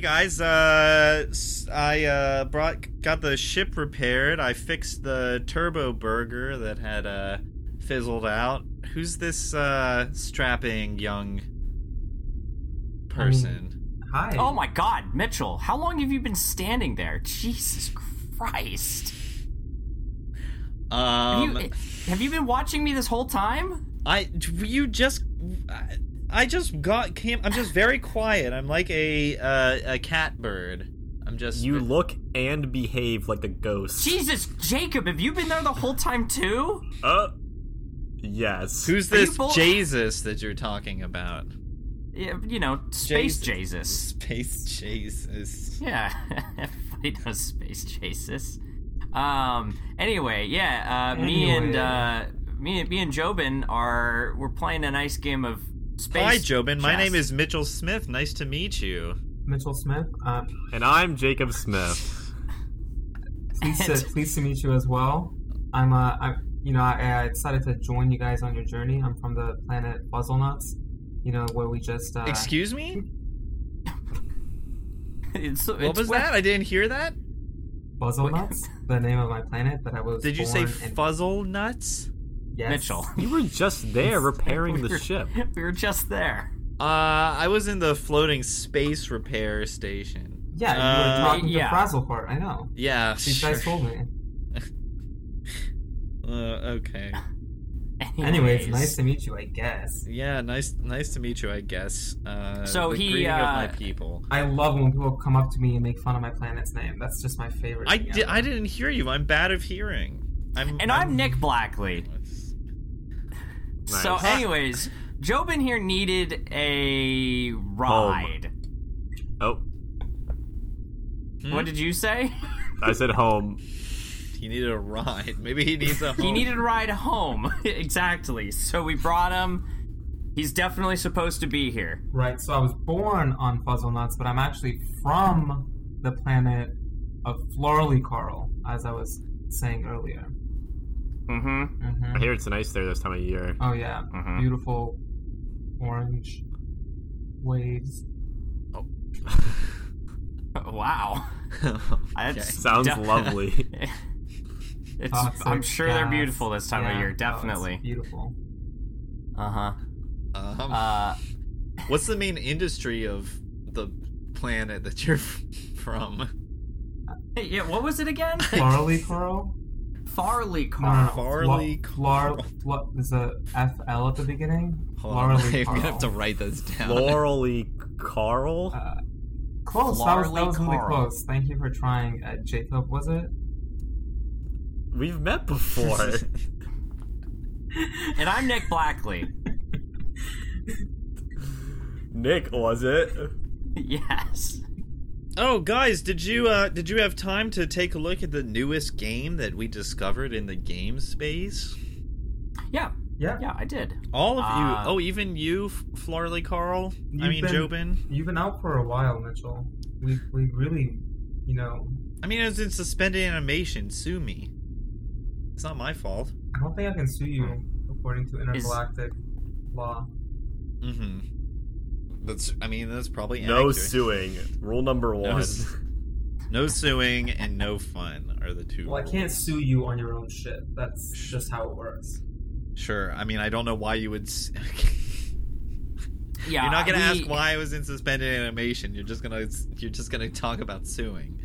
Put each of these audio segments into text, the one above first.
Hey guys, uh, s- I uh, brought got the ship repaired. I fixed the turbo burger that had uh, fizzled out. Who's this uh, strapping young person? Hi. Oh my god, Mitchell, how long have you been standing there? Jesus Christ. Have, Um, you, have you been watching me this whole time? I you just I, I just got came. I'm just very quiet. I'm like a uh, a cat bird. I'm just You look and behave like a ghost. Jesus, Jacob, have you been there the whole time too? Uh, yes. Who's Are you this bull- Jesus that you're talking about? Yeah, you know, Space Jesus. Jesus. Space Jesus. Yeah, everybody knows Space Jesus. Um. Anyway, yeah. Uh, Me and uh, me, me and Jobin are we're playing a nice game of space. Hi, Jobin. My name is Mitchell Smith. Nice to meet you. Mitchell Smith. Uh, And I'm Jacob Smith. pleased, to, pleased to meet you as well. I'm, uh, I, you know, I, I decided to join you guys on your journey. I'm from the planet Fuzzlenuts. You know, where we just. Uh, Excuse me. It's, What it's was where- that? I didn't hear that. Fuzzlenuts, the name of my planet that I was. Did you say born in- fuzzle nuts? Yes. Mitchell? You were just there repairing We the were- ship. We were just there. Uh, I was in the floating space repair station. Yeah, you Uh, were talking yeah. to Frazzleport. I know. Yeah, These guys sure. told me. Uh, okay. Anyway, it's nice to meet you. I guess. Yeah, nice, nice to meet you. I guess. Uh, So the he, greeting of my uh, people. I love when people come up to me and make fun of my planet's name. That's just my favorite. I, thing di- I didn't hear you. I'm bad of hearing. I'm, And I'm Nick Blackley. So, Nice. anyways, Jobin here needed a ride. Oh, Hmm? What did you say? I said home. He needed a ride. Maybe he needs a. he home. needed a ride home. exactly. So we brought him. He's definitely supposed to be here. Right, so I was born on Fuzzlenuts, but I'm actually from the planet of Florally Carl, as I was saying earlier. Mm-hmm. hmm I hear it's nice there this time of year. Oh yeah, Mhm. beautiful orange waves. Oh. Wow. okay. Sounds lovely. it's, Toxic I'm sure they're beautiful this time of Yeah, year. oh, Definitely. beautiful. uh huh. Um, Uh, what's the main industry of the planet that you're from? hey, yeah. What was it again? Florley Carl. Farley No, no, Carl. no. Farley Flor- Flor- what is a FL at the beginning? Hold on, Florley I'm gonna have to write this down. Florally Carl? Uh, close. That was, that was really Carl. close. Thank you for trying. Uh, Jacob, was it? We've met before. And I'm Nick Blackley. Nick, was it? yes. Oh, guys, did you uh, did you have time to take a look at the newest game that we discovered in the game space? Yeah. Yeah. Yeah, I did. All of you. Uh, oh, even you, F- Florley Carl. I You've mean, been- Jobin. You've been out for a while, Mitchell. We we really, you know, I mean, it's in suspended animation. Sue me. It's not my fault. I don't think I can sue you according to intergalactic law. Mm-hmm. That's. I mean, that's probably No accurate. suing. Rule number No one. su- No suing and no fun are the two. Well, I can't sue you on your own shit. That's just how it works. Sure. I mean, I don't know why you would. s- Yeah. You're not gonna we- ask why I was in suspended animation. You're just gonna. You're just gonna talk about suing.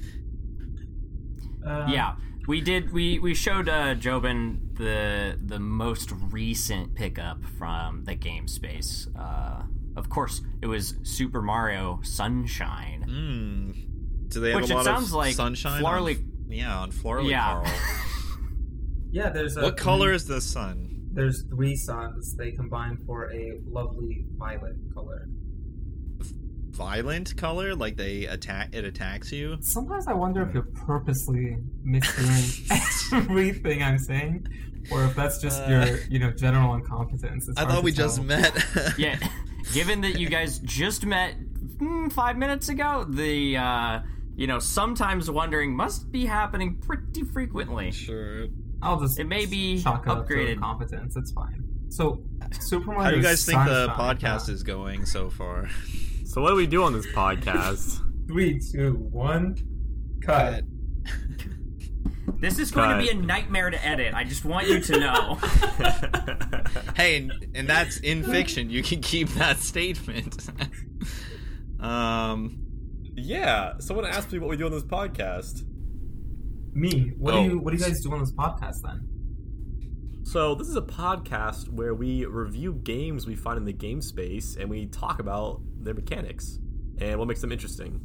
Uh, Yeah, we did. We we showed uh, Jobin the the most recent pickup from the game space. Uh, of course, it was Super Mario Sunshine. Hmm. Do they have Which a it lot sounds of like sunshine? Florley- On, yeah, on Florley Yeah. Carl. Yeah, there's a What color is the sun? There's three suns. They combine for a lovely violet color. Violent color? Like they attack? It attacks you? Sometimes I wonder if you're purposely mishearing everything I'm saying, or if that's just Uh, your, you know, general incompetence. It's I hard thought to we just met. yeah, given that you guys just met mm, five minutes ago, the uh, you know sometimes wondering must be happening pretty frequently. Sure. I'll just It may be chalk it up to upgraded. incompetence. It's fine. So, Super Mario. How do you guys think the podcast is going so far? So what do we do on this podcast? Three, two, one. Cut. This is going to be a nightmare to edit. I just want you to know. Hey, and, and that's in fiction. You can keep that statement. um, yeah, someone asked me what we do on this podcast. Me. What Oh. do you What do you guys do on this podcast then? So this is a podcast where we review games we find in the game space and we talk about their mechanics and what makes them interesting.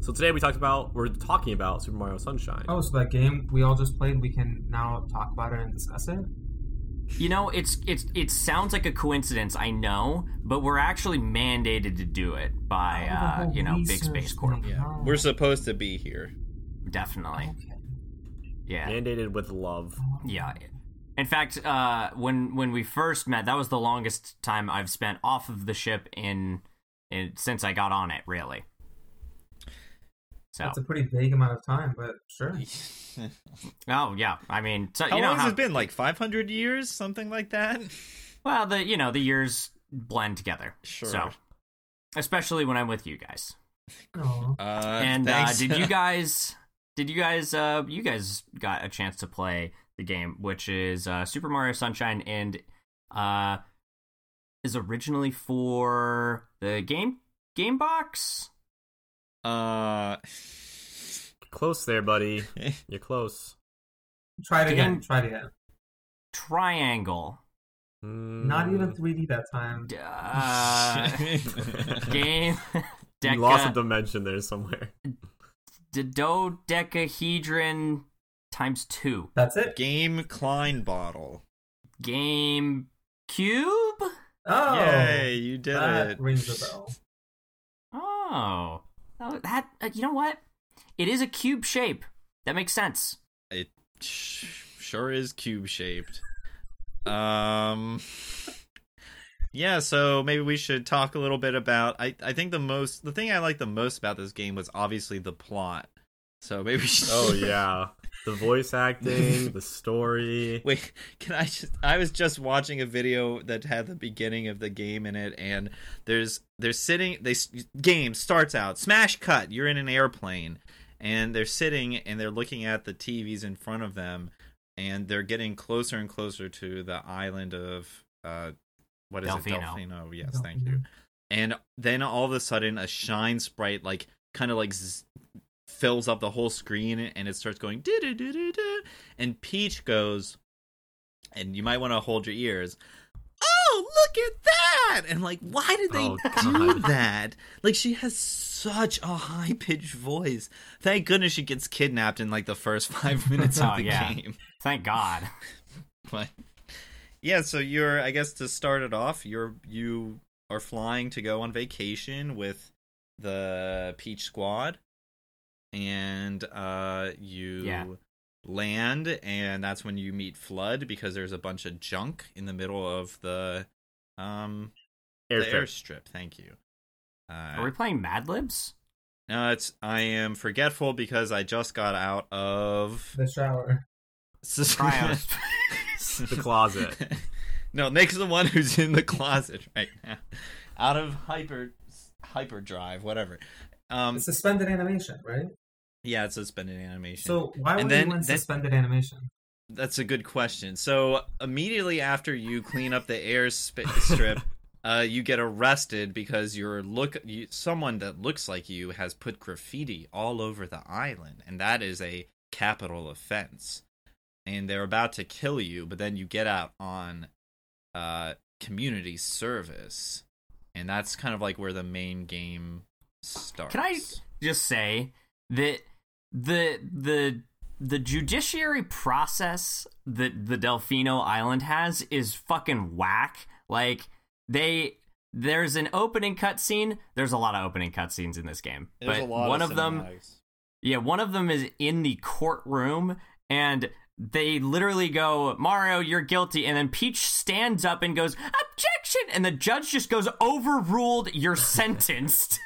So today we talked about we're talking about Super Mario Sunshine. Oh, so that game we all just played, we can now talk about it and discuss it. You know, it's it's it sounds like a coincidence, I know, but we're actually mandated to do it by Oh, uh, you know, Big Space Corp. yeah, we're supposed to be here. Definitely. Okay. Yeah. Mandated with love. Yeah. In fact, uh, when when we first met, that was the longest time I've spent off of the ship in, in since I got on it, really. So, That's a pretty vague amount of time, but sure. oh yeah, I mean, so How you know long how has it been? Like 500 years, something like that. well the you know the years blend together. Sure. So, especially when I'm with you guys. Uh, and uh, did you guys did you guys uh you guys got a chance to play the game which is uh super mario sunshine and uh is originally for the game game box uh, Close there, buddy. You're close. Try it again. Game- Try it again. triangle Not Mm, even 3D that time. Uh, game You lost a dimension there somewhere. dodecahedron times two That's it. Game Klein bottle. game cube Oh, Yay, you did that it. rings a bell. oh Oh, that uh, you know what it is a cube shape that makes sense It sh- sure is cube shaped. Um Yeah, so maybe we should talk a little bit about I I think the most the thing I like the most about this game was obviously the plot. So maybe we should Oh yeah, the voice acting, the story. Wait, can I just I was just watching a video that had the beginning of the game in it and there's they're sitting they game starts out smash cut you're in an airplane and they're sitting and they're looking at the TVs in front of them and they're getting closer and closer to the island of uh what is Delfino. it Delfino yes thank you and then all of a sudden a shine sprite like kind of like z- fills up the whole screen and it starts going and peach goes and you might want to hold your ears. Oh look at that! And like why did they Oh, do that? Like she has such a high pitched voice. Thank goodness she gets kidnapped in like the first five minutes of Oh, the yeah. game. Thank god. But yeah so you're i guess to start it off you're you are flying to go on vacation with the peach squad and uh you Yeah. land and that's when you meet flood because there's a bunch of junk in the middle of the um the Airstrip. airstrip thank you Uh, are we playing mad libs no it's i am forgetful because i just got out of The shower. Cryo. the closet. no, Nick's the one who's in the closet right now, out of hyper hyperdrive, whatever. Um, It's suspended animation, right? yeah, it's suspended animation. So why And would then- you then- suspended animation? that's a good question. So immediately after you clean up the air sp- strip, uh, you get arrested because you're look you, someone that looks like you has put graffiti all over the island, and that is a capital offense. And they're about to kill you, but then you get out on uh, community service, and that's kind of like where the main game starts. Can I just say that the the the judiciary process that the Delfino Island has is fucking whack. Like they there's an opening cutscene. There's a lot of opening cutscenes in this game, There's but a lot one of them. Yeah, one of them is in the courtroom and they literally go, Mario, you're guilty. And then Peach stands up and goes, Objection! And the judge just goes, Overruled, you're sentenced.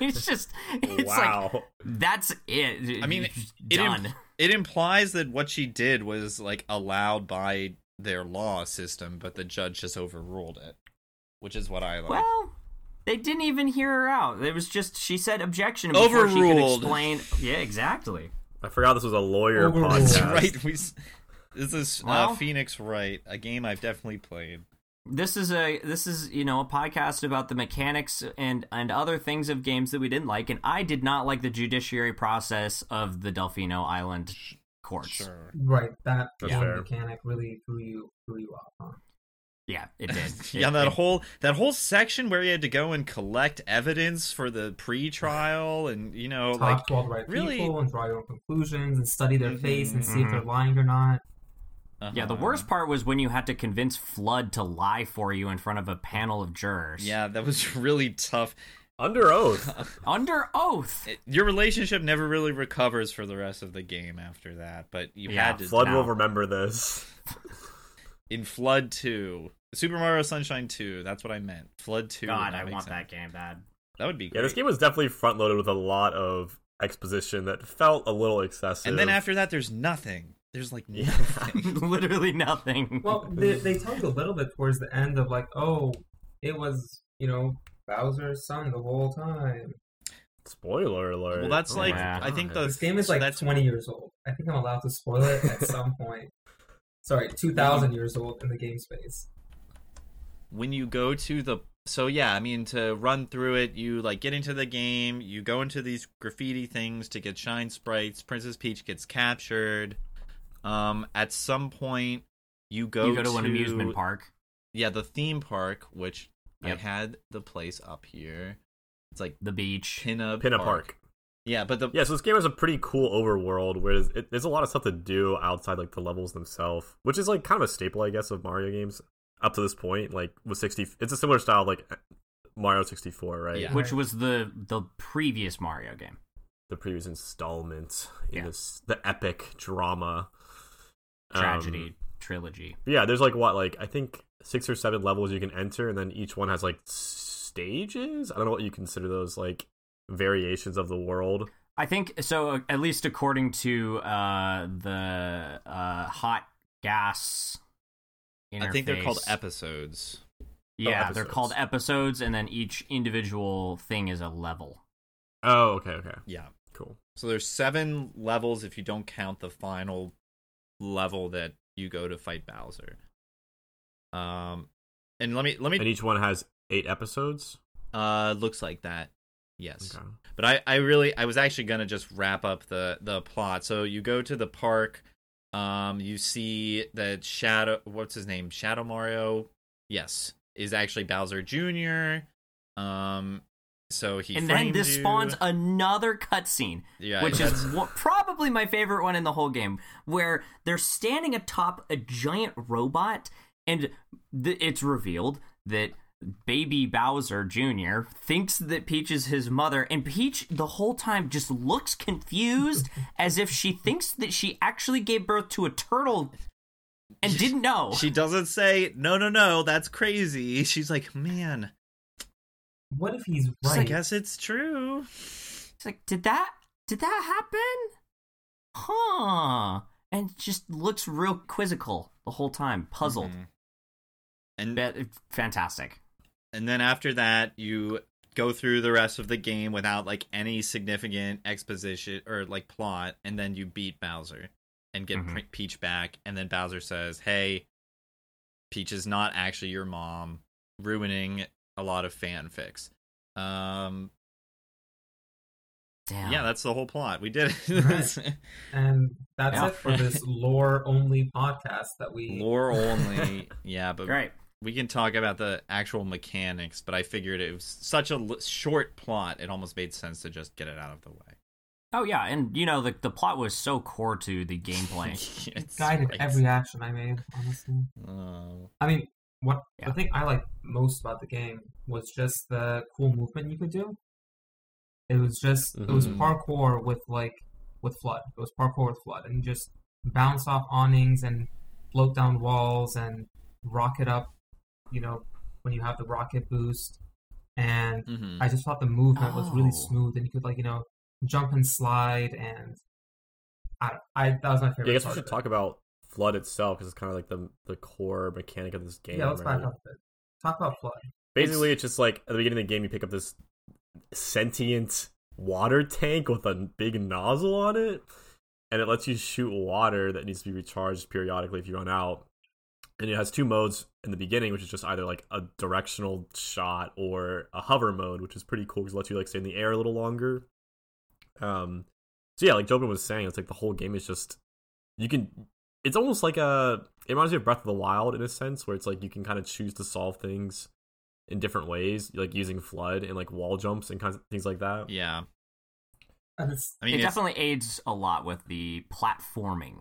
it's just, it's wow. like, that's it. I mean, it done. im- it implies that what she did was like allowed by their law system, but the judge just overruled it, which is what I like. well, They didn't even hear her out. It was just she said objection before she could Overruled. explain. Yeah, exactly. I forgot this was a lawyer Overruled. podcast. Right. We, this is Well- uh, Phoenix Wright, a game I've definitely played. This is a this is you know a podcast about the mechanics and and other things of games that we didn't like, and I did not like the judiciary process of the Delfino Island courts. Sure. Right, that one mechanic really threw you threw you off. Huh? Yeah, it did. yeah, that it- whole that whole section where you had to go and collect evidence for the pre-trial, and you know, Talk like to all the right really- people and draw your own conclusions and study their face and see if Mhm. they're lying or not. Yeah, the uh-huh. worst part was when you had to convince Flood to lie for you in front of a panel of jurors. Yeah, that was really tough. Under oath. Under oath. It- your relationship never really recovers for the rest of the game after that, but you Yeah, had to Flood now. will remember this. in Flood 2. Super Mario Sunshine 2, that's what I meant. Flood 2. God, I want sense. that game bad. That would be Yeah, this game was definitely front loaded with a lot of exposition that felt a little excessive. and then after that there's nothing. There's like nothing. Literally nothing. Well, they, they tell a little bit towards the end of like, oh, it was you know Bowser's son the whole time. Spoiler alert. Well, that's Oh like my Yeah. I think the This game is so like that's 20 years old. I think I'm allowed to spoil it at some point. Sorry, 2,000 years old in the game space. when you go to the so yeah i mean to run through it you like get into the game you go into these graffiti things to get shine sprites princess peach gets captured um at some point you go you go to, an amusement park. yeah the theme park which Yep. i had the place up here it's like The beach. pinna Pinna Park. yeah but the Yeah, so this game has a pretty cool overworld where it, there's a lot of stuff to do outside like the levels themselves, which is like kind of a staple, I guess, of Mario games up to this point. Like with 60, it's a similar style like Mario 64, right? Yeah. Which was the the previous Mario game. The previous installment in Yeah. this the epic drama Um, Tragedy trilogy. but yeah, there's like what like I think six or seven levels you can enter, and then each one has like stages. I don't know what you consider those like variations of the world. I think so. uh, At least according to uh, the uh, hot gas. i think they're called episodes Yeah, they're called episodes, and then each individual thing is a level. Oh, okay, okay, yeah cool. so there's seven levels if you don't count the final level that you go to fight bowser um and let me let me And each one has eight episodes. Uh, looks like that. Yes. Okay. But I, I really, I was actually gonna just wrap up the the plot. So you go to the park. Um, you see that Shadow, what's his name? Shadow Mario. Yes, is actually Bowser Jr. Um, so he and then this you. spawns another cutscene, yeah, which that's- is one, probably my favorite one in the whole game, where they're standing atop a giant robot, and th- it's revealed that baby Bowser Jr. thinks that Peach is his mother, and Peach the whole time just looks confused as if she thinks that she actually gave birth to a turtle and didn't know. she doesn't say no, no, no. That's crazy. She's like, man, What if he's right? I guess it's true. It's like, did that did that happen? Huh. And just looks real quizzical the whole time, puzzled. Mhm. And Bet- fantastic. and then after that you go through the rest of the game without like any significant exposition or like plot and then you beat bowser and get Mhm. Peach back and then bowser says hey peach is not actually your mom ruining a lot of fanfics um Damn. yeah that's the whole plot we did Right. And that's Yeah. it for this lore only podcast that we. lore only yeah but Great. we can talk about the actual mechanics but i figured it was such a l- short plot it almost made sense to just get it out of the way Oh yeah, and you know the the plot was so core to the gameplay. It's guided right. every action I made, honestly. Oh. I mean, what Yeah. the thing I liked most about the game was just the cool movement you could do. It was just it was Mhm. parkour with like with flood. It was parkour with flood, and you just bounce off awnings and float down walls and rocket up. You know when you have the rocket boost, and Mhm. I just thought the movement was really Oh. smooth, and you could like you know jump and slide, and I, I that was my favorite. Yeah, I guess we should talk about Flood itself because it's kind of like the the core mechanic of this game. Yeah, let's right? back up a bit. Talk about flood. Basically, it's, just like at the beginning of the game, you pick up this sentient water tank with a big nozzle on it, and it lets you shoot water that needs to be recharged periodically if you run out. And it has two modes in the beginning, which is just either like a directional shot or a hover mode, which is pretty cool because it lets you like stay in the air a little longer. Um, so yeah, like Jobin was saying, it's like the whole game is just you can. It's almost like a. It reminds me of Breath of the Wild in a sense, where it's like you can kind of choose to solve things in different ways, like using flood and like wall jumps and kinds of things like that. Yeah. I mean, it definitely aids a lot with the platforming,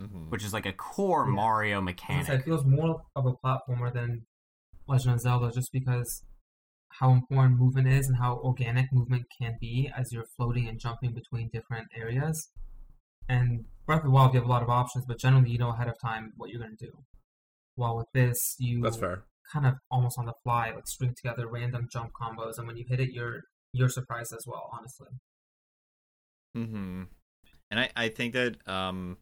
mhm. which is like a core Yeah. Mario mechanic. it feels more of a platformer than Legend of Zelda, just because how important movement is and how organic movement can be as you're floating and jumping between different areas. And Breath of the Wild, you have a lot of options, but generally you know ahead of time what you're going to do. While with this, you That's fair. Kind of almost on the fly, like string together random jump combos, and when you hit it, you're you're surprised as well. Honestly, Mm-hmm. And I, I think that um,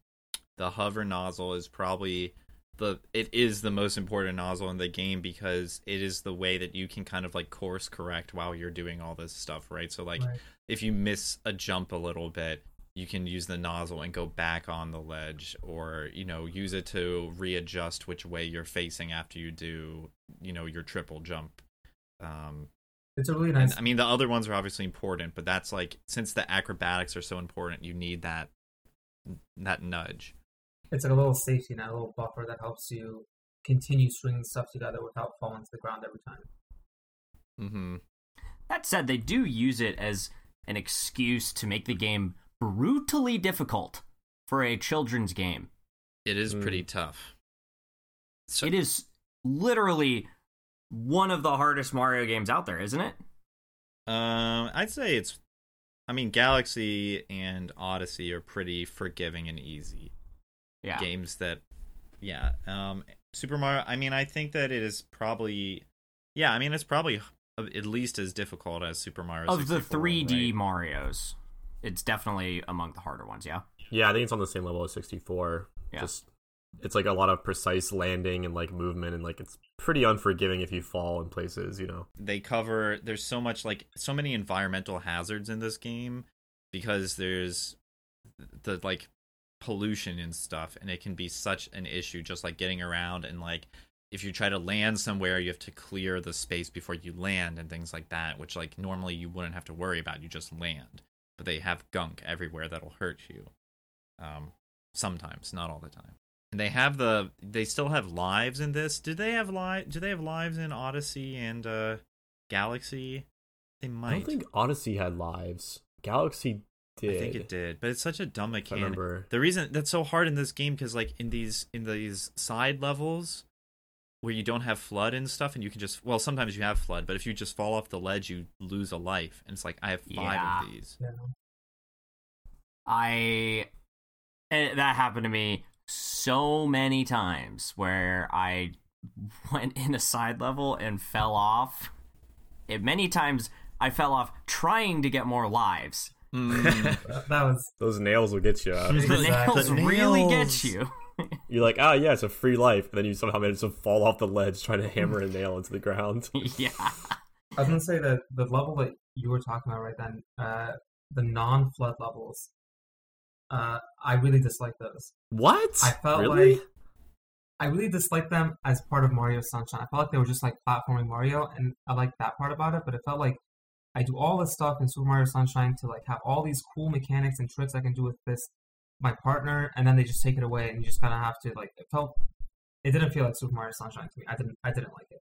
the hover nozzle is probably the it is the most important nozzle in the game because it is the way that you can kind of like course correct while you're doing all this stuff, right? So like Right. if you miss a jump a little bit, you can use the nozzle and go back on the ledge or, you know, use it to readjust which way you're facing after you do, you know, your triple jump. Um it's a really and, nice. I mean, the other ones are obviously important, but that's like since the acrobatics are so important, you need that that nudge. it's like a little safety net, a little buffer that helps you continue stringing stuff together without falling to the ground every time. Mm-hmm. That said, they do use it as an excuse to make the game brutally difficult for a children's game. It is Mm. pretty tough. So, It is literally one of the hardest Mario games out there, isn't it? Um, I'd say it's. I mean, Galaxy and Odyssey are pretty forgiving and easy Yeah. games. That, yeah. Um, Super Mario. I mean, I think that it is probably. Yeah, I mean, it's probably at least as difficult as Super Mario. Of the 3D right? Mario's, it's definitely among the harder ones, yeah? Yeah, I think it's on the same level as 64. Yeah. Just it's like a lot of precise landing and like movement and like it's pretty unforgiving if you fall in places, you know. they cover there's so much like so many environmental hazards in this game because there's the like pollution and stuff and it can be such an issue just like getting around and like if you try to land somewhere you have to clear the space before you land and things like that which like normally you wouldn't have to worry about you just land but they have gunk everywhere that'll hurt you um sometimes not all the time and they have the they still have lives in this. Do they have li- do they have lives in Odyssey and uh Galaxy? They I might. don't think Odyssey had lives. Galaxy did. I think it did, but it's such a dumb I mechanic. remember. The reason that's so hard in this game because like in these in these side levels where you don't have flood and stuff, and you can just well sometimes you have flood, but if you just fall off the ledge, you lose a life, and it's like I have five Yeah. of these. Yeah. I eh, that happened to me so many times where I went in a side level and fell off. It many times I fell off trying to get more lives. Mm. That, that was Those nails will get you. The Exactly. nails The really get you. You're like, ah, yeah, it's a free life, and then you somehow manage to fall off the ledge trying to hammer a nail into the ground. yeah. I was gonna say that the level that you were talking about right then, uh, the non-flood levels, uh, I really dislike those. What? I felt really? like I really disliked them as part of Mario Sunshine. I felt like they were just like platforming Mario, and I liked that part about it. But it felt like I do all this stuff in Super Mario Sunshine to like have all these cool mechanics and tricks I can do with this my partner, and then they just take it away, and you just kind of have to like. It felt. It didn't feel like Super Mario Sunshine to me. I didn't. I didn't like it.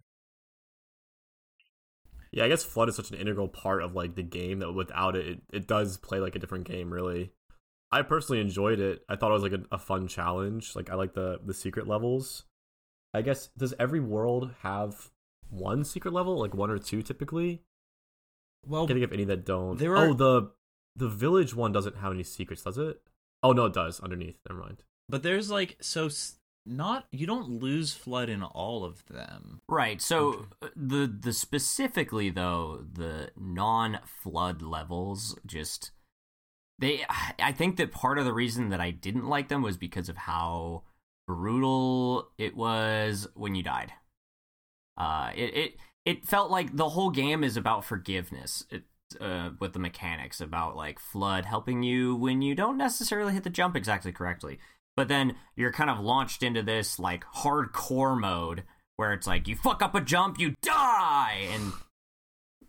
Yeah, I guess flood is such an integral part of like the game that without it, it, it does play like a different game. Really, I personally enjoyed it. I thought it was like a, a fun challenge. Like I like the the secret levels. I guess does every world have one secret level, like one or two typically? well, I can't think of any that don't. There are- Oh, the the village one doesn't have any secrets, does it? Oh no, it does. Underneath, never mind. but there's like so s- not you don't lose flood in all of them. Right. So uh, the the specifically though the non flood levels just they I think that part of the reason that I didn't like them was because of how brutal it was when you died. Uh, it it it felt like the whole game is about forgiveness. It, uh, with the mechanics about like flood helping you when you don't necessarily hit the jump exactly correctly. But then you're kind of launched into this like hardcore mode where it's like you fuck up a jump, you die, and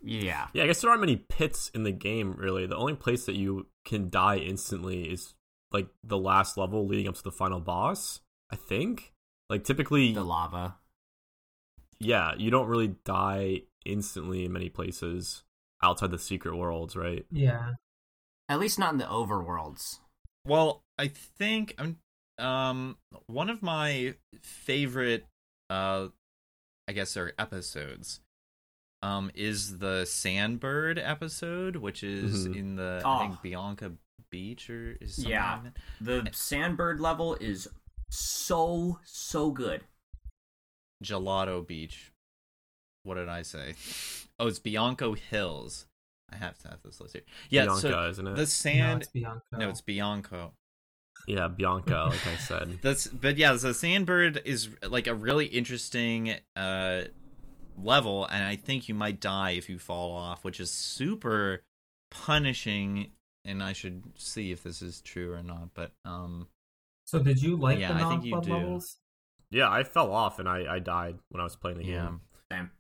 yeah, Yeah, I guess there aren't many pits in the game, really. The only place that you can die instantly is like the last level leading up to the final boss, I think. Like typically the lava. yeah, you don't really die instantly in many places outside the secret worlds, right? Yeah. At least not in the overworlds. Well, I think I'm um one of my favorite uh I guess are episodes um is the Sandbird episode, which is Mhm. in the Oh. I think Bianca Beach or is something Yeah. like. The Sandbird level is so so good. Gelato Beach. What did I say? Oh, it's Bianco Hills. I have to have this list here. Yeah, Bianca, so isn't it? the no, sand. it's Bianco. No, it's Bianco. Yeah, Bianca, like I said. That's but yeah, the Sandbird is like a really interesting uh level, and I think you might die if you fall off, which is super punishing. And I should see if this is true or not. But um, So did you like Yeah, the I think you non-flood do. levels? Yeah, I fell off and I, I died when I was playing the yeah. game. Same.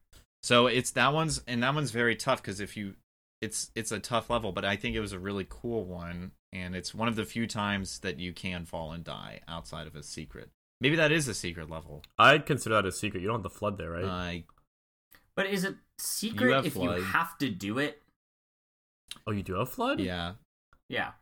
So it's that one's and that one's very tough because if you, it's it's a tough level, but I think it was a really cool one, and it's one of the few times that you can fall and die outside of a secret. Maybe that is a secret level. I'd consider that a secret. You don't have the flood there, right? I But is it secret have if flood. you have to do it? oh, you do have flood? yeah. Yeah.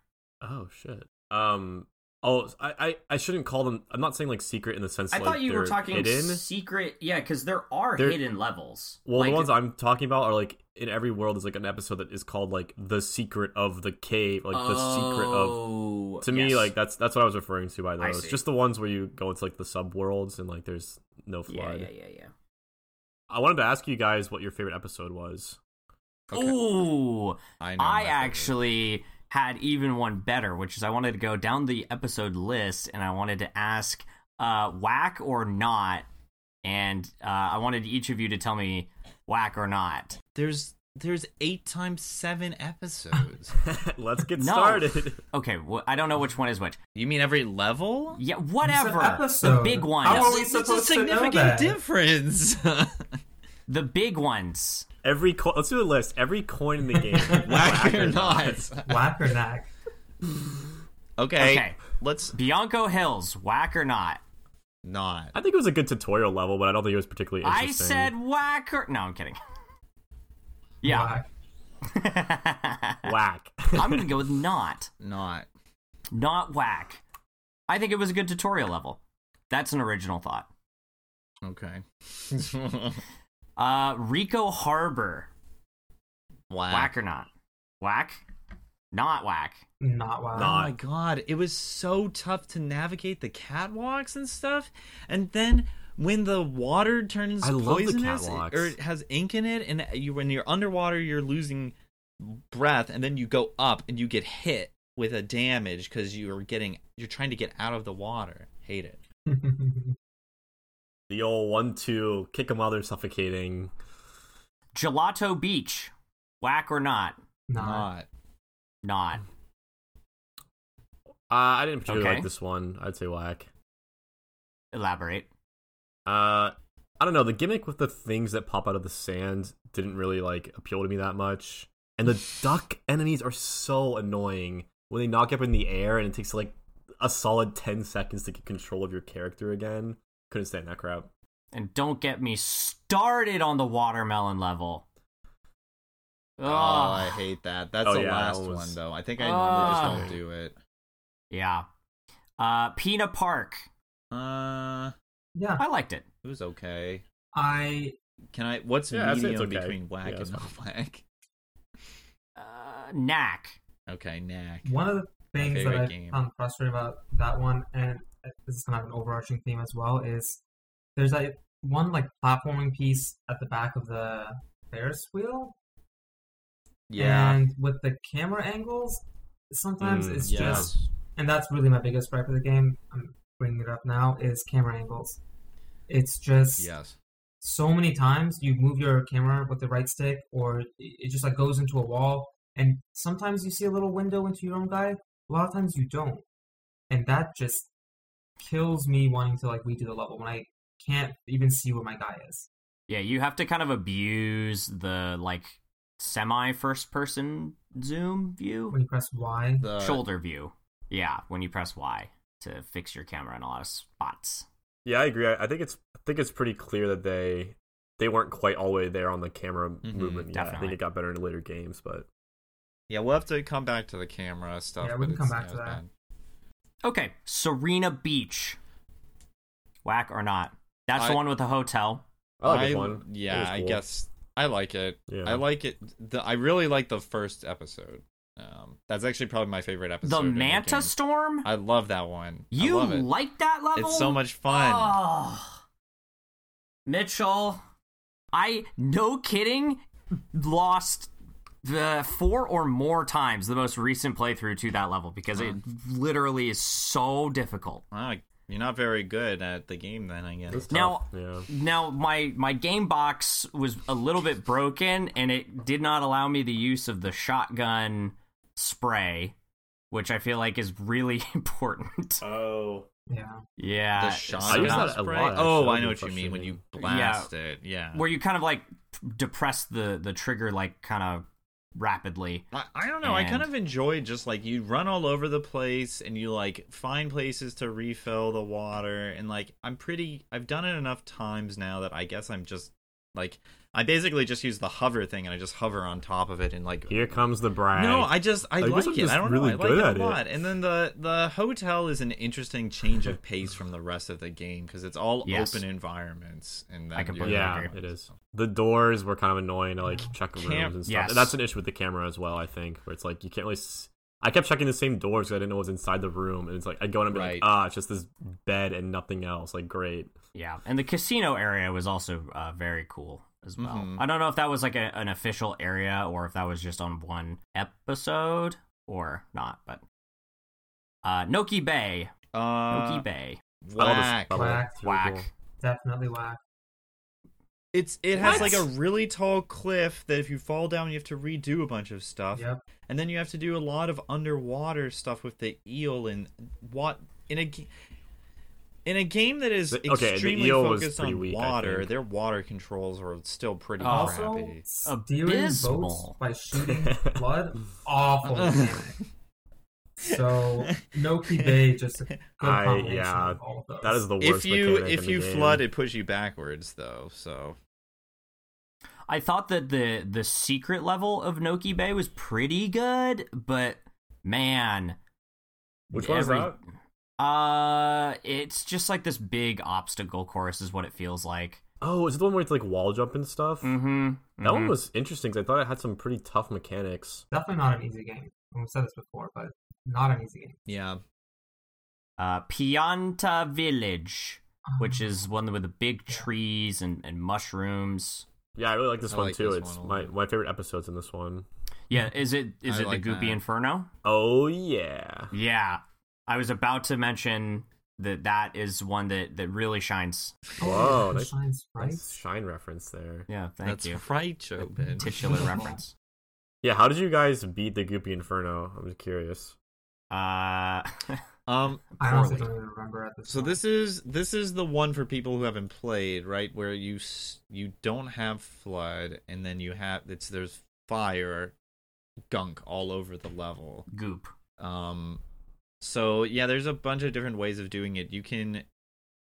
Oh shit. Um. Oh, I, I I shouldn't call them. I'm not saying like secret in the sense. I like, thought you were they're talking hidden. secret. Yeah, because there are They're- hidden levels. Well, Like, the ones I'm talking about are like in every world is like an episode that is called like the secret of the cave, like the secret of. Oh, To me, yes. like that's that's what I was referring to by I those. see. Just the ones where you go into like the sub worlds and like there's no flood. yeah, yeah, yeah. I wanted to ask you guys what your favorite episode was. Okay. Ooh, I know. I my favorite. Actually had even one better, which is I wanted to go down the episode list and I wanted to ask uh, whack or not, and uh, I wanted each of you to tell me whack or not. there's there's eight times seven episodes. Let's get No. started. Okay, wh- I don't know which one is which. you mean every level? Yeah, whatever. episode. The big ones. How are we It's a supposed to know significant that? difference. The big ones. Every co- let's do a list. Every coin in the game, Whack or not? Whack or not. Okay. Okay. Let's Bianco Hills, whack or not? not. I think it was a good tutorial level, but I don't think it was particularly I interesting. said whack or no, I'm kidding. Yeah, Whack. whack. I'm gonna go with not, Not. not whack. I think it was a good tutorial level. That's an original thought. Okay. Uh, Ricco Harbor, Whack. whack or not? Whack, not whack. Not whack. Oh my god, it was so tough to navigate the catwalks and stuff. And then when the water turns I love the poisonous or it has ink in it and you when you're underwater you're losing breath and then you go up and you get hit with a damage cuz you're getting you're trying to get out of the water. Hate it. The old one-two kick them while they're suffocating. Gelato Beach, whack or not? Not. Not. Not. Uh, I didn't particularly Okay. like this one. I'd say whack. Elaborate. Uh, I don't know. The gimmick with the things that pop out of the sand didn't really like appeal to me that much. And the duck enemies are so annoying when they knock you up in the air and it takes like a solid ten seconds to get control of your character again. Couldn't stand that crap. And don't get me started on the watermelon level. Oh, I hate that. That's Oh, the yeah, that last was- one though. I think I normally just don't do it. Yeah. Uh, Pinna Park. Uh, Yeah. I liked it. it was okay. I Can I? What's Yeah, I'd say it's medium okay. between whack Yeah, and it's not whack? Uh, Knack. Okay, knack. one of the things that I game. found frustrating about that one, and this is kind of an overarching theme as well, is there's like one like platforming piece at the back of the Ferris wheel, Yeah. and with the camera angles, sometimes Mm, it's yes. just, and that's really my biggest gripe of the game. I'm bringing it up now is camera angles. It's just Yes. so many times you move your camera with the right stick, or it just like goes into a wall, and sometimes you see a little window into your own guy. A lot of times you don't, and that just kills me wanting to like redo the level when I can't even see where my guy is. Yeah, you have to kind of abuse the like semi first person zoom view, When you press Y, The shoulder view. Yeah, when you press Y to fix your camera in a lot of spots. Yeah, I agree. I, I think it's I think it's pretty clear that they they weren't quite all the way there on the camera Mhm, movement. Yeah, I think it got better in later games, but Yeah, we'll have to come back to the camera stuff. Yeah, we can come back to that. bad. Okay, Sirena Beach. Whack or not? That's the one with the hotel. I like I- one. Yeah, It was I guess I like it. Yeah. I like it. The, I really like the first episode. Um, that's actually probably my favorite episode. The in the Manta. Storm? I love that one. I you love it. like that level? It's so much fun. Oh. Mitchell, I no kidding lost the four or more times the most recent playthrough to that level because it literally is so difficult. You're not very good at the game, then I guess. Now- yeah. Now my my game box was a little bit broken and it did not allow me the use of the shotgun spray, which I feel like is really important. Oh. yeah, Yeah. the I use that a lot, oh. I know what you mean when you frustrating. blast it. Yeah. where you kind of like depress the the trigger like kind of rapidly. I, I don't know. I kind of enjoy just like you run all over the place and you like find places to refill the water and like I'm pretty. I've done it enough times now that I guess I'm just like I basically just use the hover thing and I just hover on top of it and like Here comes the brag. No, I just I I like I'm it. I don't really know. I good like it it. a lot. And then the the hotel is an interesting change of pace from the rest of the game because it's all Yes. open environments. And I then completely yeah, agree. it is. The doors were kind of annoying to like check rooms Cam- and stuff. Yes. And that's an issue with the camera as well. I think where it's like you can't really. S- I kept checking the same doors because I didn't know what was inside the room, and it's like I'd go in and be Right. like, ah, it's just this bed and nothing else. Like great. Yeah, and the casino area was also uh, very cool as well. Mhm. I don't know if that was like a, an official area or if that was just on one episode or not, but uh, Noki Bay, Uh, Noki Bay, I whack. Whack. Really whack. cool. definitely whack. It's it has What? like a really tall cliff that if you fall down you have to redo a bunch of stuff. Yep. And then you have to do a lot of underwater stuff with the eel and what in a in a game that is The- okay, the extremely eel focused pretty on weak, water, their water controls are still pretty. Also, crappy. steering boats by shooting blood, awful mechanic. So Noki Bay just a I- yeah, of all of those. That is the worst. If you if you game. flood it puts you backwards though, so I thought that the the secret level of Noki Bay was pretty good, but man, Which one is every- that? Uh, it's just like this big obstacle course, is what it feels like. Oh, is it the one where it's like wall jump and stuff? Mm-hmm. That one was interesting because I thought it had some pretty tough mechanics. definitely not an easy game. We've said this before, but not an easy game. yeah. uh, Pianta Village, Um, which is one with the big trees and, and mushrooms. Yeah, I really like this I one like too. this it's one my my favorite episodes in this one. Yeah, is it is I it like the Goopy that. Inferno? Oh yeah. Yeah, I was about to mention that that is one that that really shines. Whoa, the nice- shine. Nice shine reference there. Yeah, thank That's you. right, Jobin. Titular reference. Yeah, how did you guys beat the Goopy Inferno? I'm just curious. Uh, Um I honestly don't even remember at this. So point. this is this is the one for people who haven't played, right? Where you you don't have flood, and then you have it's there's fire, gunk all over the level. goop. Um, so yeah, there's a bunch of different ways of doing it. You can,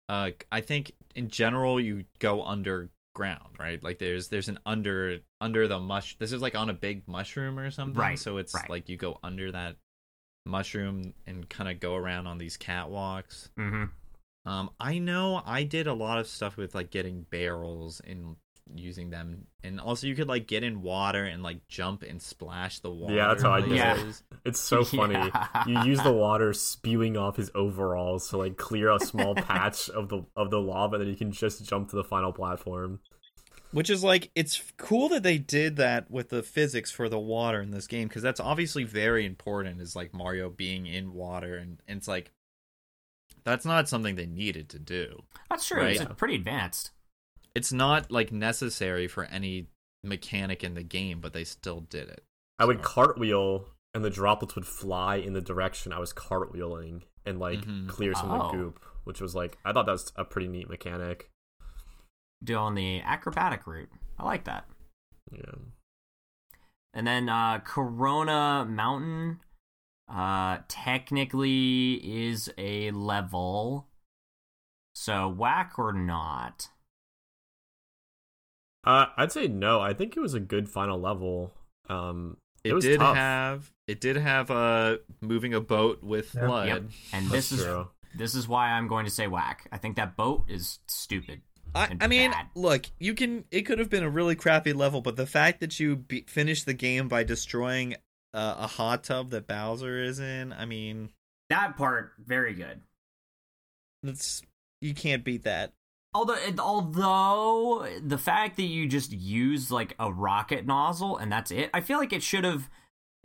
uh, I think in general you go underground, right? Like there's there's an under under the mush. This is like on a big mushroom or something. Right, So it's right. like you go under that mushroom and kind of go around on these catwalks. Mm-hmm. Um, I know I did a lot of stuff with like getting barrels and using them, and also you could like get in water and like jump and splash the water. Yeah, that's how I did it. It's so funny. Yeah. You use the water spewing off his overalls to like clear a small patch of the of the lava, and then you can just jump to the final platform. Which is like it's cool that they did that with the physics for the water in this game because that's obviously very important. Is like Mario being in water, and, and it's like that's not something they needed to do. That's true. It's pretty advanced. it's not like necessary for any mechanic in the game, but they still did it. I would cartwheel, and the droplets would fly in the direction I was cartwheeling and like Mhm. clear some Oh. of the goop, which was like I thought that was a pretty neat mechanic. Do on the acrobatic route. I like that. Yeah. And then uh, Corona Mountain uh, technically is a level. So whack or not? Uh, I'd say no. I think it was a good final level. Um, It, was did tough. have it did have uh moving a boat with Yeah. FLUDD. Yep. And that's this is true. this is why I'm going to say whack. I think that boat is stupid. I, I mean, bad. look, you can. It could have been a really crappy level, but the fact that you be, finished the game by destroying uh, a hot tub that Bowser is in, I mean, That part very good. that's you can't beat that. Although, although the fact that you just use like a rocket nozzle and that's it, I feel like it should have.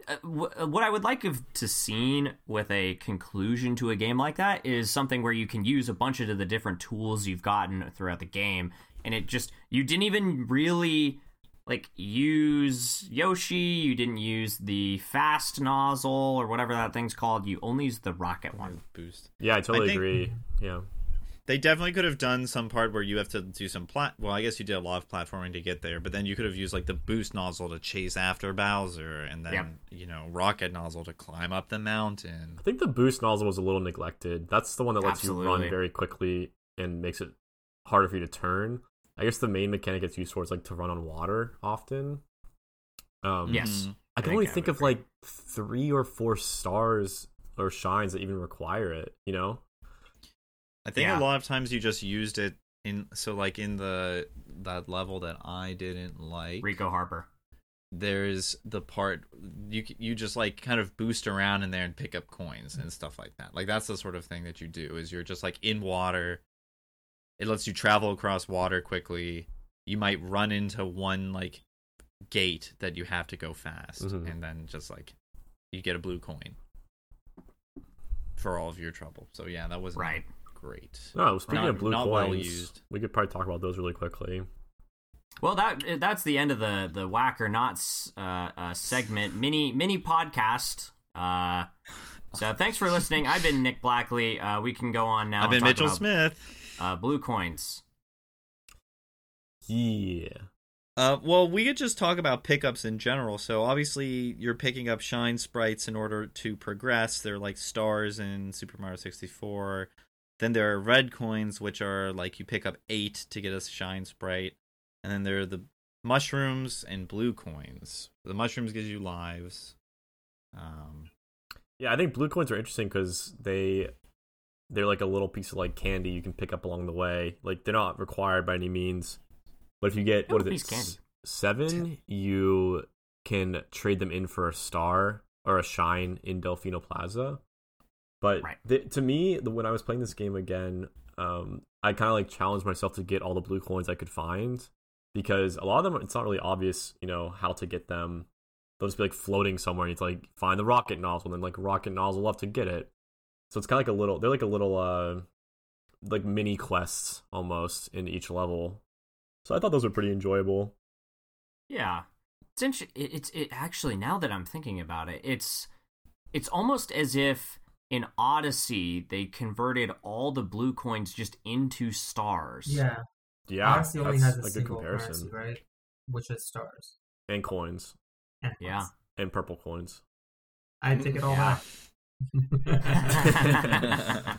Uh, w- what I would like of to seen with a conclusion to a game like that is something where you can use a bunch of the different tools you've gotten throughout the game, and it just you didn't even really like use Yoshi. You didn't use the fast nozzle or whatever that thing's called. You only used the rocket one. Boost. Yeah, I totally think- agree. Yeah. They definitely could have done some part where you have to do some plat. Well, I guess you did a lot of platforming to get there, but then you could have used like the boost nozzle to chase after Bowser, and then Yep. you know rocket nozzle to climb up the mountain. I think the boost nozzle was a little neglected. That's the one that lets you run very quickly and makes it harder for you to turn. I guess the main mechanic it's used for is like to run on water often. Um, Yes. Mhm. I can I only think think would of like three or four stars or shines that even require it. You know? I think Yeah. a lot of times you just used it in so like in the that level that I didn't like. Ricco Harbor. there's the part you you just like kind of boost around in there and pick up coins and stuff like that. Like that's the sort of thing that you do is you're just like in water. It lets you travel across water quickly. You might run into one like gate that you have to go fast Mhm. and then just like you get a blue coin for all of your trouble. So yeah, that was Right. Great. No, speaking Not- of blue not well coins, used. we could probably talk about those really quickly. Well, that that's the end of the the whack or not uh, uh, segment mini mini podcast. Uh, so thanks for listening. I've been Nick Blackley. Uh, we can go on now. I've been Mitchell about, Smith. Uh, blue coins. Yeah. Uh, well, we could just talk about pickups in general. So obviously, you're picking up shine sprites in order to progress. They're like stars in Super Mario 64. Then there are red coins, which are like you pick up eight to get a shine sprite, and then there are the mushrooms and blue coins. The mushrooms gives you lives. Um, Yeah, I think blue coins are interesting because they they're like a little piece of like candy you can pick up along the way. Like they're not required by any means, but if you get what Little is it candy. seven, you can trade them in for a star or a shine in Delfino Plaza. But Right. th- to me, the, when I was playing this game again, um, I kind of like challenged myself to get all the blue coins I could find because a lot of them it's not really obvious, you know, how to get them. They'll just be like floating somewhere, and to like find the rocket nozzle, and then like rocket nozzle up to get it. So it's kind of like a little. They're like a little, uh, like mini quests almost in each level. So I thought those were pretty enjoyable. Yeah, it's int- it, it's it actually now that I'm thinking about it, it's it's almost as if in Odyssey they converted all the blue coins just into stars. Yeah. Yeah, Odyssey only that's has a, a good single comparison. currency, right? Which is stars. And coins And Yeah. points. and purple coins. I take it all Yeah. back.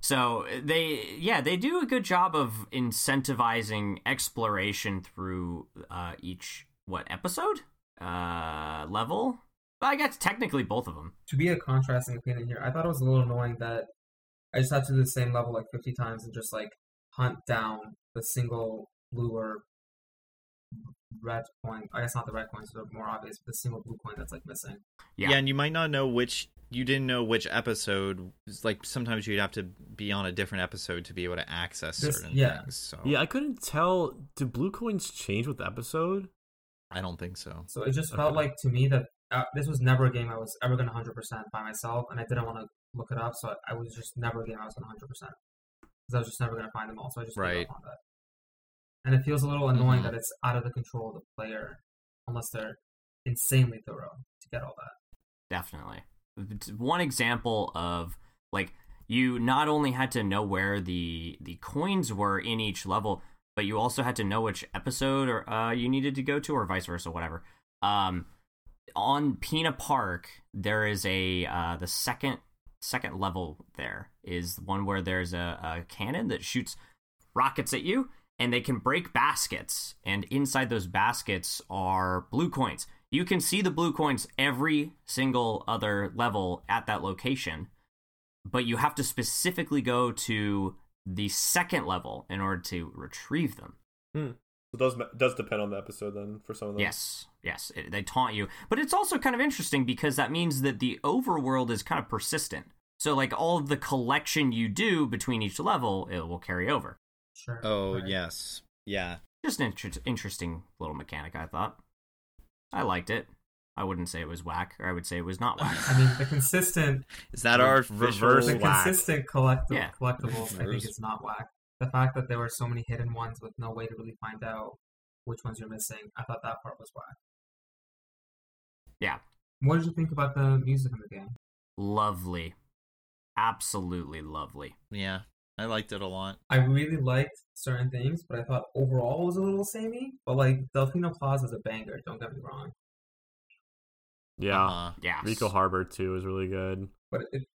so they yeah they do a good job of incentivizing exploration through uh, each what episode uh, level. Well, I guess technically both of them. to be a contrasting opinion here, I thought it was a little annoying that I just had to do the same level like 50 times and just like hunt down the single blue or red coin. I guess not the red coins, they're more obvious, but the single blue coin that's like missing. Yeah. yeah. and you might not know which. You didn't know which episode. Like sometimes you'd have to be on a different episode to be able to access This- certain yeah. things. So Yeah, I couldn't tell. Do blue coins change with the episode? I don't think so. So it just felt Okay. like to me that uh, this was never a game I was ever going to 100% by myself, and I didn't want to look it up, so I was just never a game I was going to 100%. because I was just never going to find them all. So I just gave Right. up on that. And it feels a little annoying Mhm. that it's out of the control of the player, unless they're insanely thorough to get all that. Definitely. It's one example of like you not only had to know where the the coins were in each level, but you also had to know which episode or uh, you needed to go to, or vice versa, whatever. Um, on Pinna Park, there is a uh, the second second level. There is one where there's a, a cannon that shoots rockets at you, and they can break baskets. And inside those baskets are blue coins. You can see the blue coins every single other level at that location, but you have to specifically go to the second level in order to retrieve them. It does does depend on the episode then for some of them. Yes, yes, it, they taunt you, but it's also kind of interesting because that means that the overworld is kind of persistent. So, like all of the collection you do between each level, it will carry over. Sure. Oh right. yes, yeah. Just an inter- interesting little mechanic, I thought. I liked it. I wouldn't say it was whack, or I would say it was not whack. I mean, the consistent, Is that our Reverse official? the whack. consistent collect- Yeah. collectibles, I think Reverse. is not whack. The fact that there were so many hidden ones with no way to really find out which ones you're missing, I thought that part was whack. Yeah, What did you think about the music in the game? lovely, absolutely lovely. Yeah, I liked it a lot. I really liked certain things, but I thought overall it was a little samey. But like Delfino Plaza is a banger. Don't get me wrong. Yeah. Uh-huh. Yeah, Ricco Harbor too is really good. But it,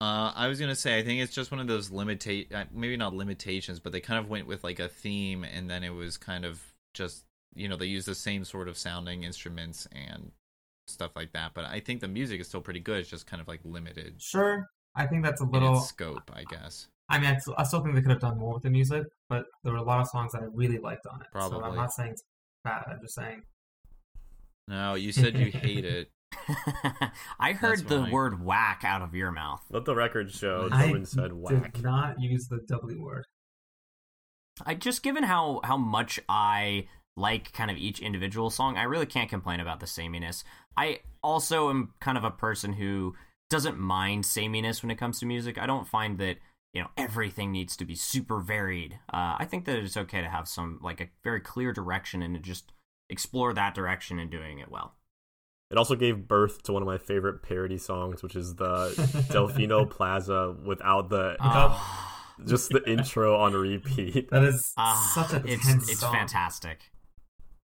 Uh, I was gonna say I think it's just one of those limitate, uh, maybe not limitations, but they kind of went with like a theme, and then it was kind of just you know they use the same sort of sounding instruments and stuff like that. But I think the music is still pretty good. It's just kind of like limited sure, I think that's a in little. its scope, I guess. I mean, I still, think they could have done more with the music, but there were a lot of songs that I really liked on it. So Probably. I'm not saying it's bad. I'm just saying No, you said you hate it. I heard That's the fine. word whack out of your mouth. Let the record show I someone said whack. did not use the W word. I just given how how much I like kind of each individual song, I really can't complain about the sameness. I also am kind of a person who doesn't mind sameness when it comes to music. I don't find that you know everything needs to be super varied. Uh, I think that it's okay to have some like a very clear direction and to just explore that direction and doing it well. It also gave birth to one of my favorite parody songs, which is the Delfino Plaza without the Oh, just the intro on repeat. That is ah, such a it's tense it's song. fantastic.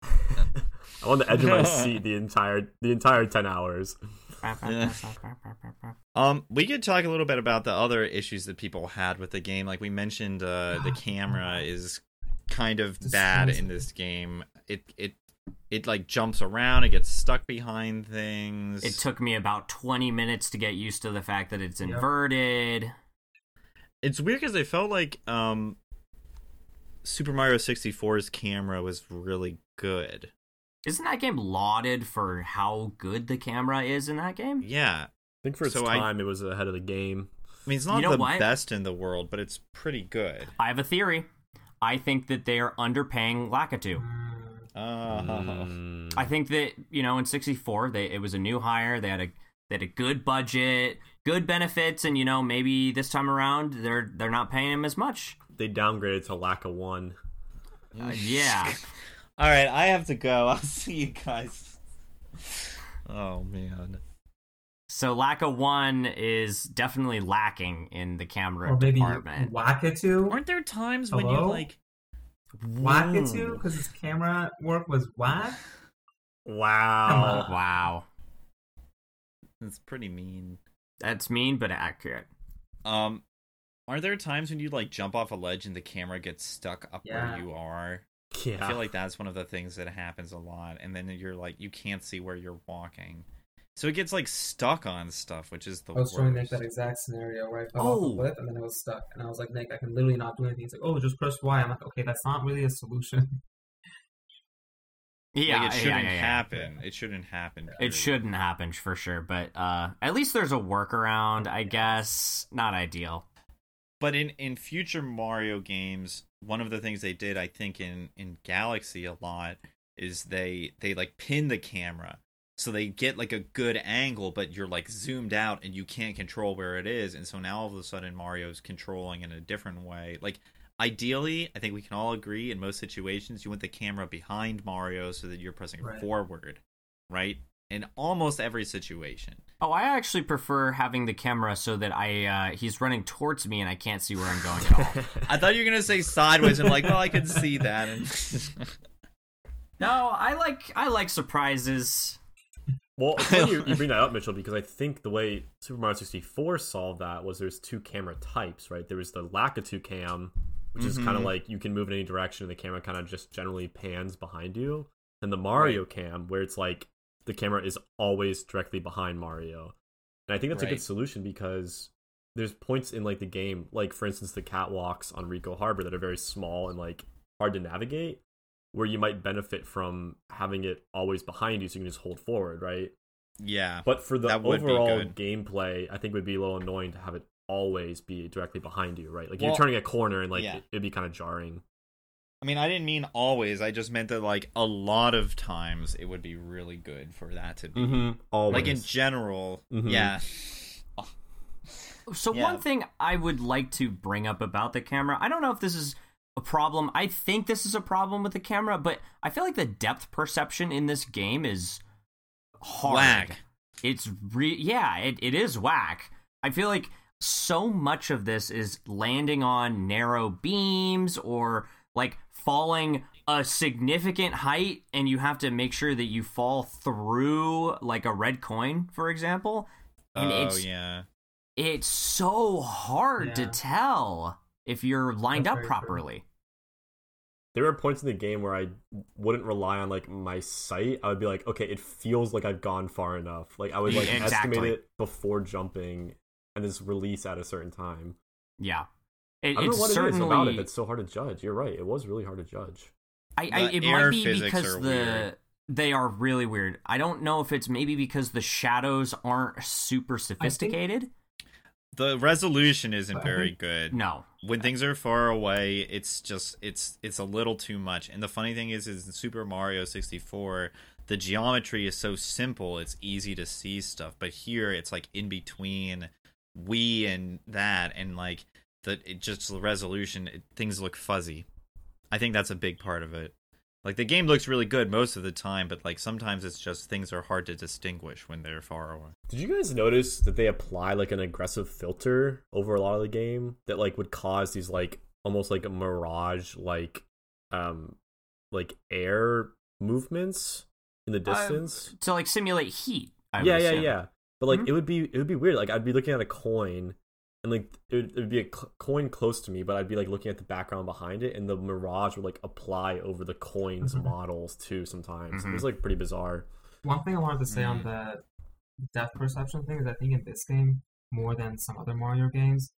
I'm on the edge of my seat the entire the entire ten hours. Um, we could talk a little bit about the other issues that people had with the game. Like we mentioned, uh, the camera is kind of bad in this game. It it it like jumps around. It gets stuck behind things. It took me about 20 minutes to get used to the fact that it's Yep. inverted. it's weird because I felt like um, Super Mario 64's camera was really good. Isn't that game lauded for how good the camera is in that game? Yeah, I think for its So I- time, it was ahead of the game. I mean it's not You know the what? best in the world, but it's pretty good. I have a theory. I think that they are underpaying Lakitu. Uh, Mm. I think that you know in '64 they it was a new hire. They had a they had a good budget, good benefits, and you know maybe this time around they're they're not paying him as much. They downgraded to lack of one. Uh, yeah, All right, I have to go. I'll see you guys. Oh man. so Laka One is definitely lacking in the camera or maybe department. Wackatoo. Aren't there times when you Hello? like Wackatoo because his camera work was whack. Wow. Wow, it's pretty mean. that's mean but accurate. Um are there times when you like jump off a ledge and the camera gets stuck up Yeah. where you are? Yeah. I feel like that's one of the things that happens a lot and then you're like you can't see where you're walking. So it gets like stuck on stuff, which is the I was worst. showing Nick that exact scenario where I fell off Oh. a cliff and then it was stuck, and I was like, Nick, I can literally not do anything. He's like, Oh, just press Y. I'm like, Okay, that's not really a solution. Yeah, like it shouldn't yeah, yeah. happen. It shouldn't happen. It shouldn't happen for sure, but uh, at least there's a workaround, I guess. Not ideal. But in in future Mario games, one of the things they did, I think, in in Galaxy a lot is they they like pin the camera. so they get like a good angle but you're like zoomed out and you can't control where it is and so now all of a sudden mario's controlling in a different way like ideally i think we can all agree in most situations you want the camera behind mario so that you're pressing Right. forward right in almost every situation Oh, I actually prefer having the camera so that I uh, he's running towards me and I can't see where I'm going at all. i thought you were gonna say sideways i'm like well i can see that and no, I like I like surprises. Well, you, you bring that up, Mitchell, because I think the way Super Mario 64 solved that was there's two camera types, right? There was the Lakitu cam, which is kind of like you can move in any direction and the camera kind of just generally pans behind you, and the Mario cam, where it's like the camera is always directly behind Mario. And I think that's a good solution because there's points in like the game, like for instance the catwalks on Ricco Harbor that are very small and like hard to navigate, where you might benefit from having it always behind you so you can just hold forward, right? yeah But for the would overall gameplay, I think it would be a little annoying to have it always be directly behind you, right? Like you're turning a corner and like yeah. it'd be kind of jarring. I mean, I didn't mean always. I just meant that like a lot of times it would be really good for that to be Mm-hmm. Always. like in general. Mhm. Yeah. So Yeah. one thing I would like to bring up about the camera, I don't know if this is a problem. I think this is a problem with the camera, but I feel like the depth perception in this game is hard. Whack. It's re yeah, it, it is whack. I feel like so much of this is landing on narrow beams or like falling a significant height and you have to make sure that you fall through like a red coin, for example. And oh it's yeah. it's so hard to tell if you're lined That's up very true. properly. there were points in the game where I wouldn't rely on like my sight. I would be like, okay, it feels like I've gone far enough. Like I would like Exactly. estimate it before jumping and just release at a certain time. Yeah. It, I don't it's know what it certainly is about it that's so hard to judge. You're right. It was really hard to judge. I, I it might be because the weird. they are really weird. I don't know if it's maybe because the shadows aren't super sophisticated. The resolution isn't I very think- good. No. When things are far away, it's just it's it's a little too much. And the funny thing is is in Super Mario 64, the geometry is so simple, it's easy to see stuff. But here it's like in between we and that and like the it just the resolution, it, things look fuzzy. I think that's a big part of it. Like the game looks really good most of the time, but like sometimes it's just things are hard to distinguish when they're far away. Did you guys notice that they apply like an aggressive filter over a lot of the game that like would cause these like almost like a mirage like um like air movements in the distance? To like simulate heat. I yeah, yeah, assume. yeah. But like Mhm. it would be it would be weird. Like I'd be looking at a coin and like it would, it would be a cl- coin close to me, but I'd be like looking at the background behind it and the mirage would like apply over the coins Mhm. models too sometimes. It Mhm. was like pretty bizarre. One thing I wanted to say on Mm. the depth perception thing is I think in this game, more than some other Mario games,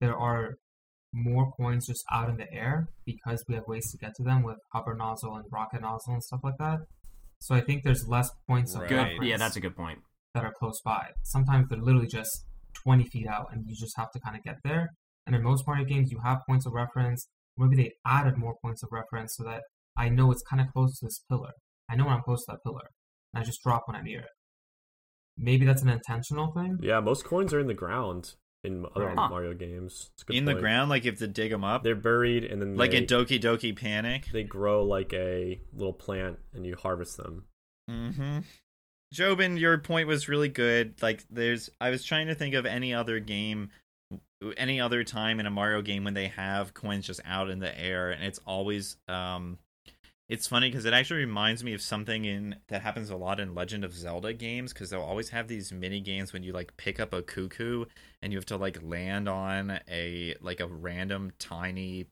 there are more coins just out in the air because we have ways to get to them with hover nozzle and rocket nozzle and stuff like that. So I think there's less points of Good. Yeah, that's a good point. that are close by. Sometimes they're literally just 20 feet out and you just have to kind of get there. And in most Mario games, you have points of reference. Maybe they added more points of reference so that I know it's kind of close to this pillar. I know when I'm close to that pillar. And I just drop when I'm near it. Maybe that's an intentional thing. Yeah, most coins are in the ground in other Huh. Mario games. It's a good In the ground, like you have to dig them up, They're buried and then like they, in Doki Doki Panic. they grow like a little plant and you harvest them. Mm-hmm. Jobin, your point was really good. Like, there's, I was trying to think of any other game, any other time in a Mario game when they have coins just out in the air, and it's always, um, it's funny because it actually reminds me of something in that happens a lot in Legend of Zelda games because they'll always have these mini games when you like pick up a cuckoo and you have to like land on a like a random tiny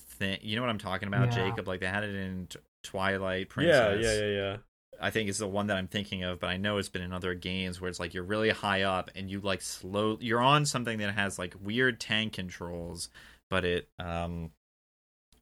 thing. You know what I'm talking about, Yeah. Jacob? Like they had it in Twilight Princess. Yeah, yeah, yeah, yeah. I think it's the one that I'm thinking of, but I know it's been in other games where it's like you're really high up and you like slow you're on something that has like weird tank controls, but it um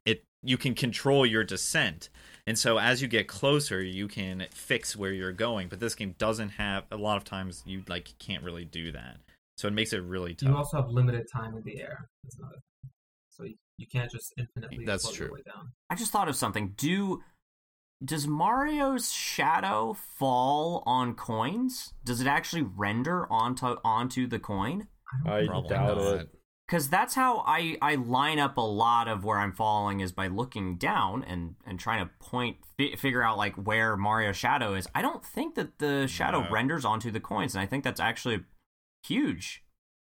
it you can control your descent. And so as you get closer, you can fix where you're going, but this game doesn't have a lot of times you like can't really do that. So it makes it really tough. You also have limited time in the air. That's another thing. So you, you can't just infinitely That's float your true. way down. I just thought of something. Do does Mario's shadow fall on coins? Does it actually render onto onto the coin? I Probably doubt not. it. Because that's how I, I line up a lot of where I'm falling is by looking down and, and trying to point fi- figure out like where Mario's shadow is. I don't think that the shadow No. renders onto the coins, and I think that's actually huge.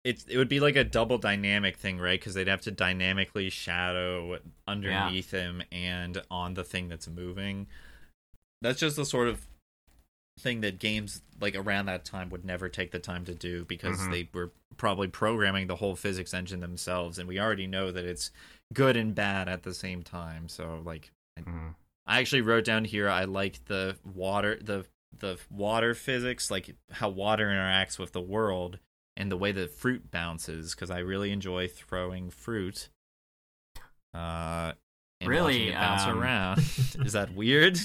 It it would be like a double dynamic thing, right? Because they'd have to dynamically shadow underneath him and on the thing that's moving. That's just the sort of thing that games like around that time would never take the time to do because Mhm. they were probably programming the whole physics engine themselves, and we already know that it's good and bad at the same time. So like, Mhm. I actually wrote down here I like the water the the water physics, like how water interacts with the world and the way that fruit bounces because I really enjoy throwing fruit. Uh and Really, it bounce um, around. Is that weird?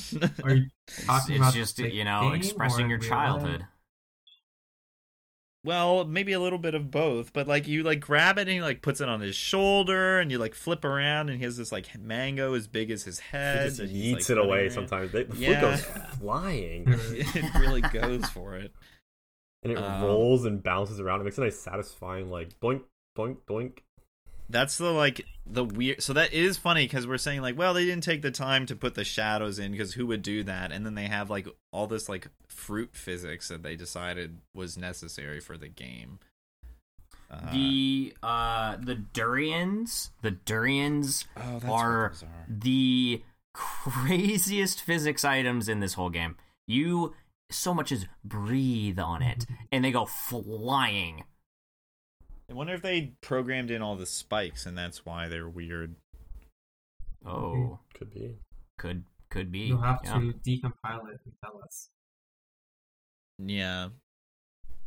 Are you It's, talking it's about just you know expressing your childhood. life? well, maybe a little bit of both, but like you like grab it and he like puts it on his shoulder and you like flip around and he has this like mango as big as his He head. just and yeets like, it away around. sometimes. They, the Yeah. goes flying. it really goes for it. And it Um, rolls and bounces around. It makes a nice satisfying like boink, boink, boink. That's the like the weird. So that is funny because we're saying like, well, they didn't take the time to put the shadows in because who would do that? And then they have like all this like fruit physics that they decided was necessary for the game. Uh, the uh the durians, the durians oh, are are. the craziest physics items in this whole game. You so much as breathe on it, and they go flying. I wonder if they programmed in all the spikes and that's why they're weird. Oh, Could be. could could be. You'll have yeah. to decompile it and tell us. Yeah.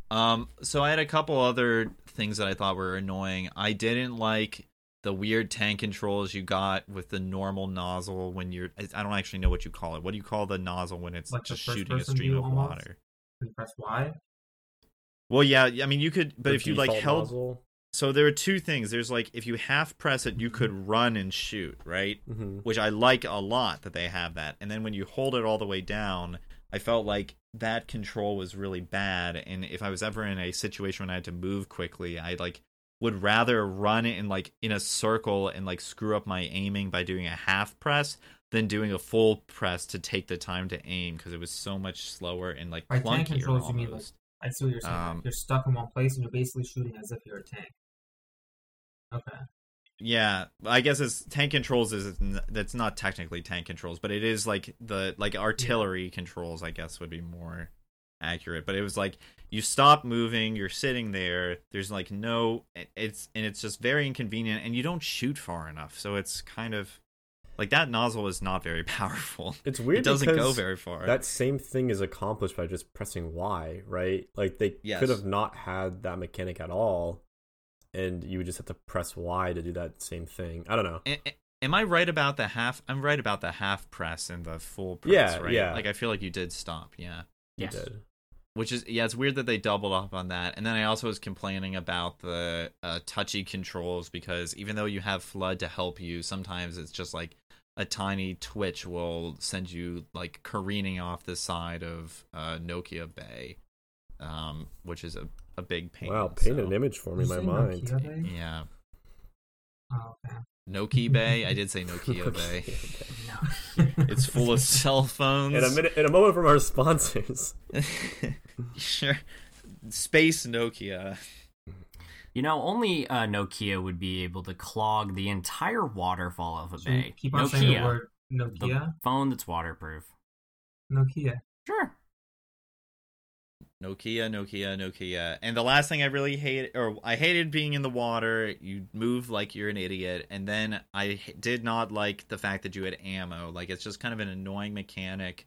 Um. So I had a couple other things that I thought were annoying. I didn't like the weird tank controls you got with the normal nozzle when you're. I I don't actually know what you call it. What do you call the nozzle when it's Like just shooting a stream of almost? water? You press Y. Well, yeah. I mean, you could, but The if you like held. nozzle. So there are two things. There's like if you half press it, you could run and shoot, right? Mhm. which I like a lot that they have that. And then when you hold it all the way down, I felt like that control was really bad. And if I was ever in a situation when I had to move quickly, I like would rather run it in like in a circle and like screw up my aiming by doing a half press than doing a full press to take the time to aim because it was so much slower and like By tank clunkier controls, you mean, almost. I see what you're saying. Um, you're stuck in one place and you're basically shooting as if you're a tank. Okay. Yeah, I guess it's tank controls is that's not technically tank controls, but it is like the like artillery controls. I guess would be more accurate. But it was like you stop moving, you're sitting there. There's like no, it's and it's just very inconvenient, and you don't shoot far enough. So it's kind of like that nozzle is not very powerful. It's weird It doesn't go very far. That same thing is accomplished by just pressing Y, right? Like they Yes. could have not had that mechanic at all, and you would just have to press Y to do that same thing. I don't know. A- a- Am I right about the half? I'm right about the half press and the full press, Yeah, right? yeah. Like I feel like you did stop, yeah. Yes. You did. Which is yeah, it's weird that they doubled up on that. And then I also was complaining about the uh, touchy controls because even though you have FLUDD to help you, sometimes it's just like a tiny twitch will send you like careening off the side of uh, Nokia Bay, um, which is a, a big pain. Wow, painted so- an image for me in my mind. Nokia Bay? Yeah, Oh, okay. Nokia Bay. I did say Nokia Bay. It's full of cell phones. In a minute, in a moment from our sponsors. sure. Space Nokia. You know, only uh, Nokia would be able to clog the entire waterfall of a Should bay. keep on saying the Nokia, word the Nokia. phone that's waterproof. Nokia. Nokia, Nokia, Nokia. And the last thing I really hate, or I hated being in the water. You move like you're an idiot. And then I did not like the fact that you had ammo. Like, it's just kind of an annoying mechanic.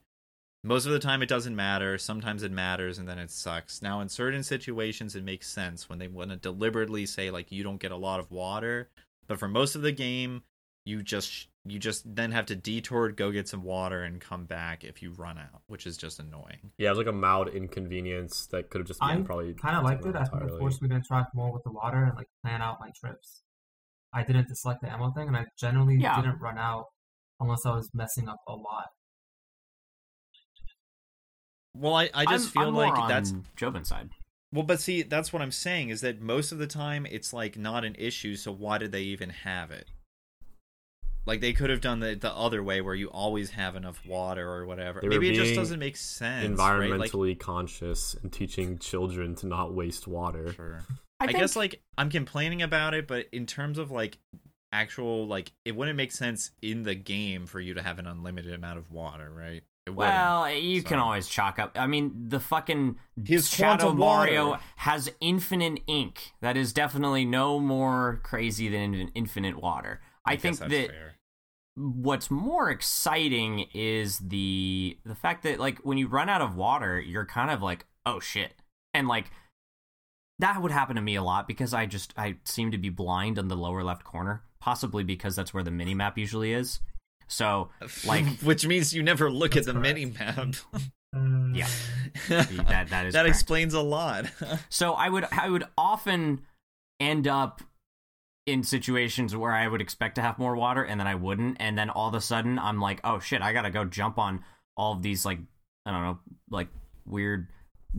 Most of the time, it doesn't matter. Sometimes it matters, and then it sucks. Now, in certain situations, it makes sense when they want to deliberately say, like, you don't get a lot of water. But for most of the game, you just you just then have to detour, go get some water, and come back if you run out, which is just annoying. Yeah, it was like a mild inconvenience that could have just been I probably kind of liked it. taken I think it entirely. forced me to interact more with the water and like plan out my trips. I didn't dislike the ammo thing, and I generally Yeah. didn't run out unless I was messing up a lot. Well, I, I just I'm, feel I'm like more on that's Jobin's side. well, but see, that's what I'm saying is that most of the time it's like not an issue. So why did they even have it? Like they could have done the the other way where you always have enough water or whatever. They were Maybe it just doesn't make sense. right? Like, Environmentally conscious and teaching children to not waste water. sure. I, I, think, guess like I'm complaining about it, but in terms of like actual like it wouldn't make sense in the game for you to have an unlimited amount of water, right? It. Well, you can always chalk up. I mean, the fucking His Shadow Mario has infinite ink. That is definitely no more crazy than infinite water. I, guess think that's that fair. what's more exciting is the the fact that like when you run out of water, you're kind of like, oh shit, and like that would happen to me a lot because I just I seem to be blind on the lower left corner, possibly because that's where the mini map usually is. So like which means you never look at the mini map. Yeah. that that is that correct. explains a lot. So I would I would often end up in situations where I would expect to have more water and then I wouldn't and then all of a sudden I'm like, "Oh shit, I got to go jump on all of these like I don't know, like weird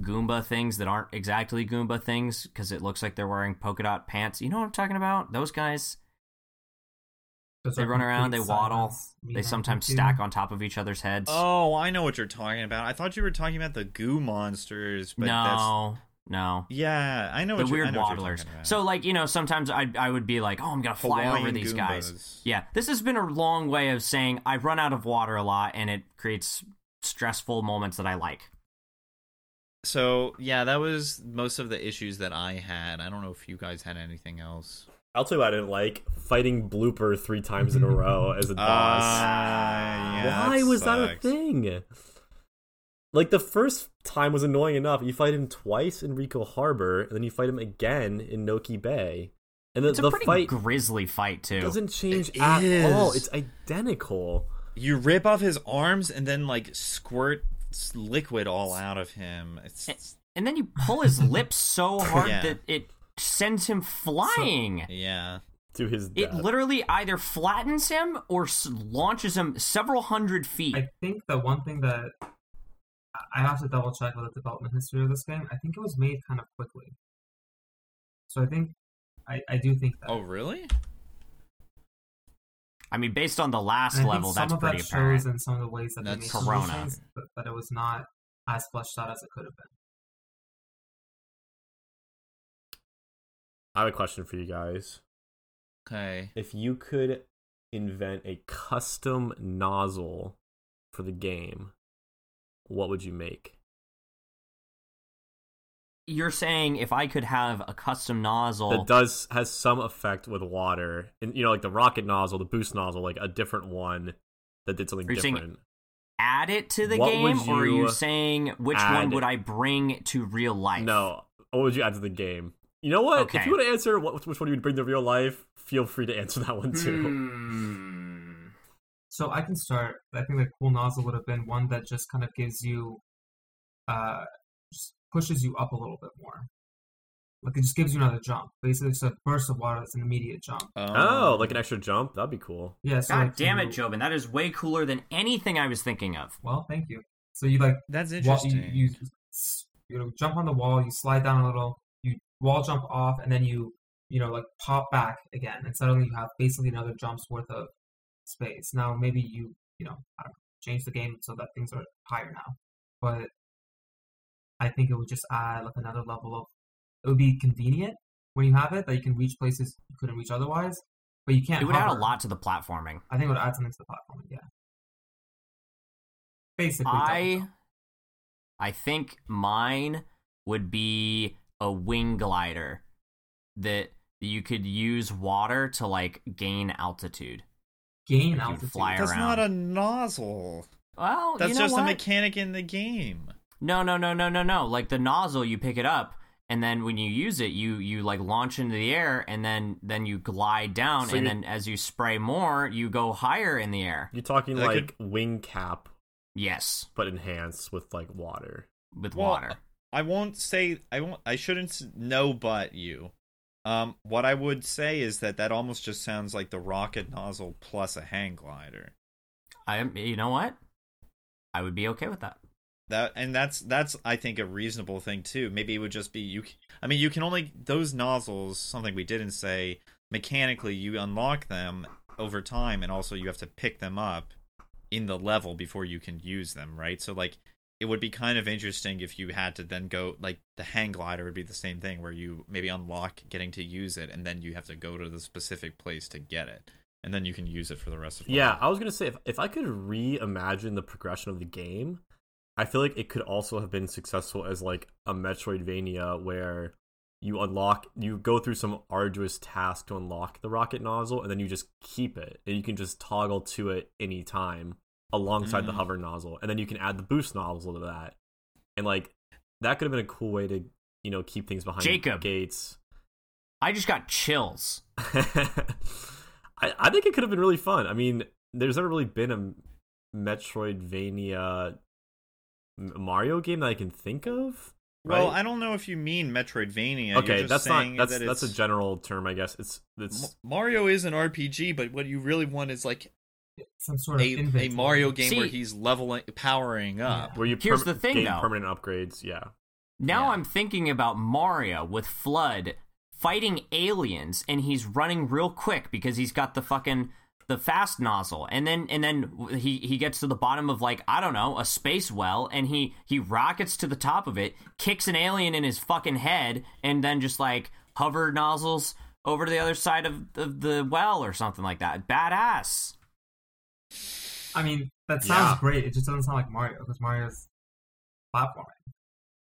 Goomba things that aren't exactly Goomba things because it looks like they're wearing polka dot pants. You know what I'm talking about? Those guys. those They run around, they waddle. They sometimes too. stack on top of each other's heads. oh, I know what you're talking about. I thought you were talking about the goo monsters, but that's no, no. yeah, I know the what weird I know what you're waddlers. about. So like you know, sometimes I I would be like, oh, I'm gonna fly over Hawaiian these guys. Yeah, this has been a long way of saying I run out of water a lot, and it creates stressful moments that I like. So yeah, that was most of the issues that I had. I don't know if you guys had anything else. I'll tell you what I didn't like fighting Blooper three times in a row as a boss. Ah, yeah, Why was that a thing? Like the first time was annoying enough. You fight him twice in Ricco Harbor, and then you fight him again in Noki Bay, and the, It's a the pretty fight grisly fight too. It doesn't change It at all. It's identical. You rip off his arms and then like squirt liquid all out of him. It's And then you pull his lips so hard Yeah. that it sends him flying. yeah. To his it literally either flattens him or launches him several hundred feet. I think the one thing that I have to double check with the development history of this game. I think it was made kind of quickly. So I think I, I do think that. Oh really? I mean, based on the last And I think level, some that's of pretty that apparent. shows in some of the ways that That's they made some Corona. but, but it was not as fleshed out as it could have been. I have a question for you guys. Okay. If you could invent a custom nozzle for the game, what would you make? You're saying if I could have a custom nozzle, that does has some effect with water, and you know, like the rocket nozzle, the boost nozzle, like a different one that did something you saying different. add it to the What game, or are you you saying which add? one would I bring to real life? No, what would you add to the game? You know what? Okay. If you want to answer what, which one you would bring to real life, feel free to answer that one too. Hmm. So I can start. I think the cool nozzle would have been one that just kind of gives you, uh, just pushes you up a little bit more. Like it just gives you another jump. Basically, it's a burst of water that's an immediate jump. Oh, like an extra jump? That'd be cool. Yeah. So God like damn you- it, Jobin. That is way cooler than anything I was thinking of. Well, thank you. So you like That's wa- interesting. you, you you know jump on the wall, you slide down a little, you wall jump off, and then you you know like pop back again, and suddenly you have basically another jump's worth of space. Now maybe you you know I don't know, change the game so that things are higher now, but I think it would just add like another level of. It would be convenient when you have it that you can reach places you couldn't reach otherwise, but you can't. It would add a lot to the platforming. I think it would add something to the platforming. Yeah. Basically, I. I think mine would be a wing glider that you could use water to like gain altitude. Gain you altitude. fly That's around. not a nozzle. Well, That's you know just a mechanic in the game. No, no, no, no, no, no. Like the nozzle, you pick it up, and then when you use it, you you like launch into the air, and then then you glide down, So and you- then as you spray more, you go higher in the air. You're talking That like wing cap, Yes, but enhanced with like water. with Well, water. I won't say I won't. I shouldn't s- know, but you. Um, what I would say is that that almost just sounds like the rocket nozzle plus a hang glider. I, you know what? I would be okay with that. that and that's that's I think a reasonable thing too. Maybe it would just be you. I mean, you can only those nozzles. Something we didn't say mechanically. You unlock them over time, and also you have to pick them up in the level before you can use them. Right. So like, it would be kind of interesting if you had to then go like the hang glider would be the same thing where you maybe unlock getting to use it, and then you have to go to the specific place to get it, and then you can use it for the rest of. the Yeah, level. I was gonna say if if I could reimagine the progression of the game, I feel like it could also have been successful as like a Metroidvania where you unlock you go through some arduous task to unlock the rocket nozzle and then you just keep it and you can just toggle to it anytime alongside the Mm. hover nozzle and then you can add the boost nozzle to that and like that could have been a cool way to you know keep things behind Jacob. gates I just got chills. I, I think it could have been really fun. I mean, there's never really been a Metroidvania Mario game that I can think of. Well. I don't know if you mean Metroidvania. Okay, just that's not that's that that's a general term, I guess. It's it's Mario is an RPG, but what you really want is like Some sort of a, a. Mario game where he's leveling, powering up. where you Here's the thing, gain though. permanent upgrades. Yeah, Now Yeah. I'm thinking about Mario with FLUDD fighting aliens, and he's running real quick because he's got the fucking the fast nozzle, and then and then he he gets to the bottom of like I don't know a space well, and he he rockets to the top of it, kicks an alien in his fucking head, and then just like hover nozzles over to the other side of, of the well or something like that. Badass. I mean, that sounds Yeah. great. It just doesn't sound like Mario because Mario's platforming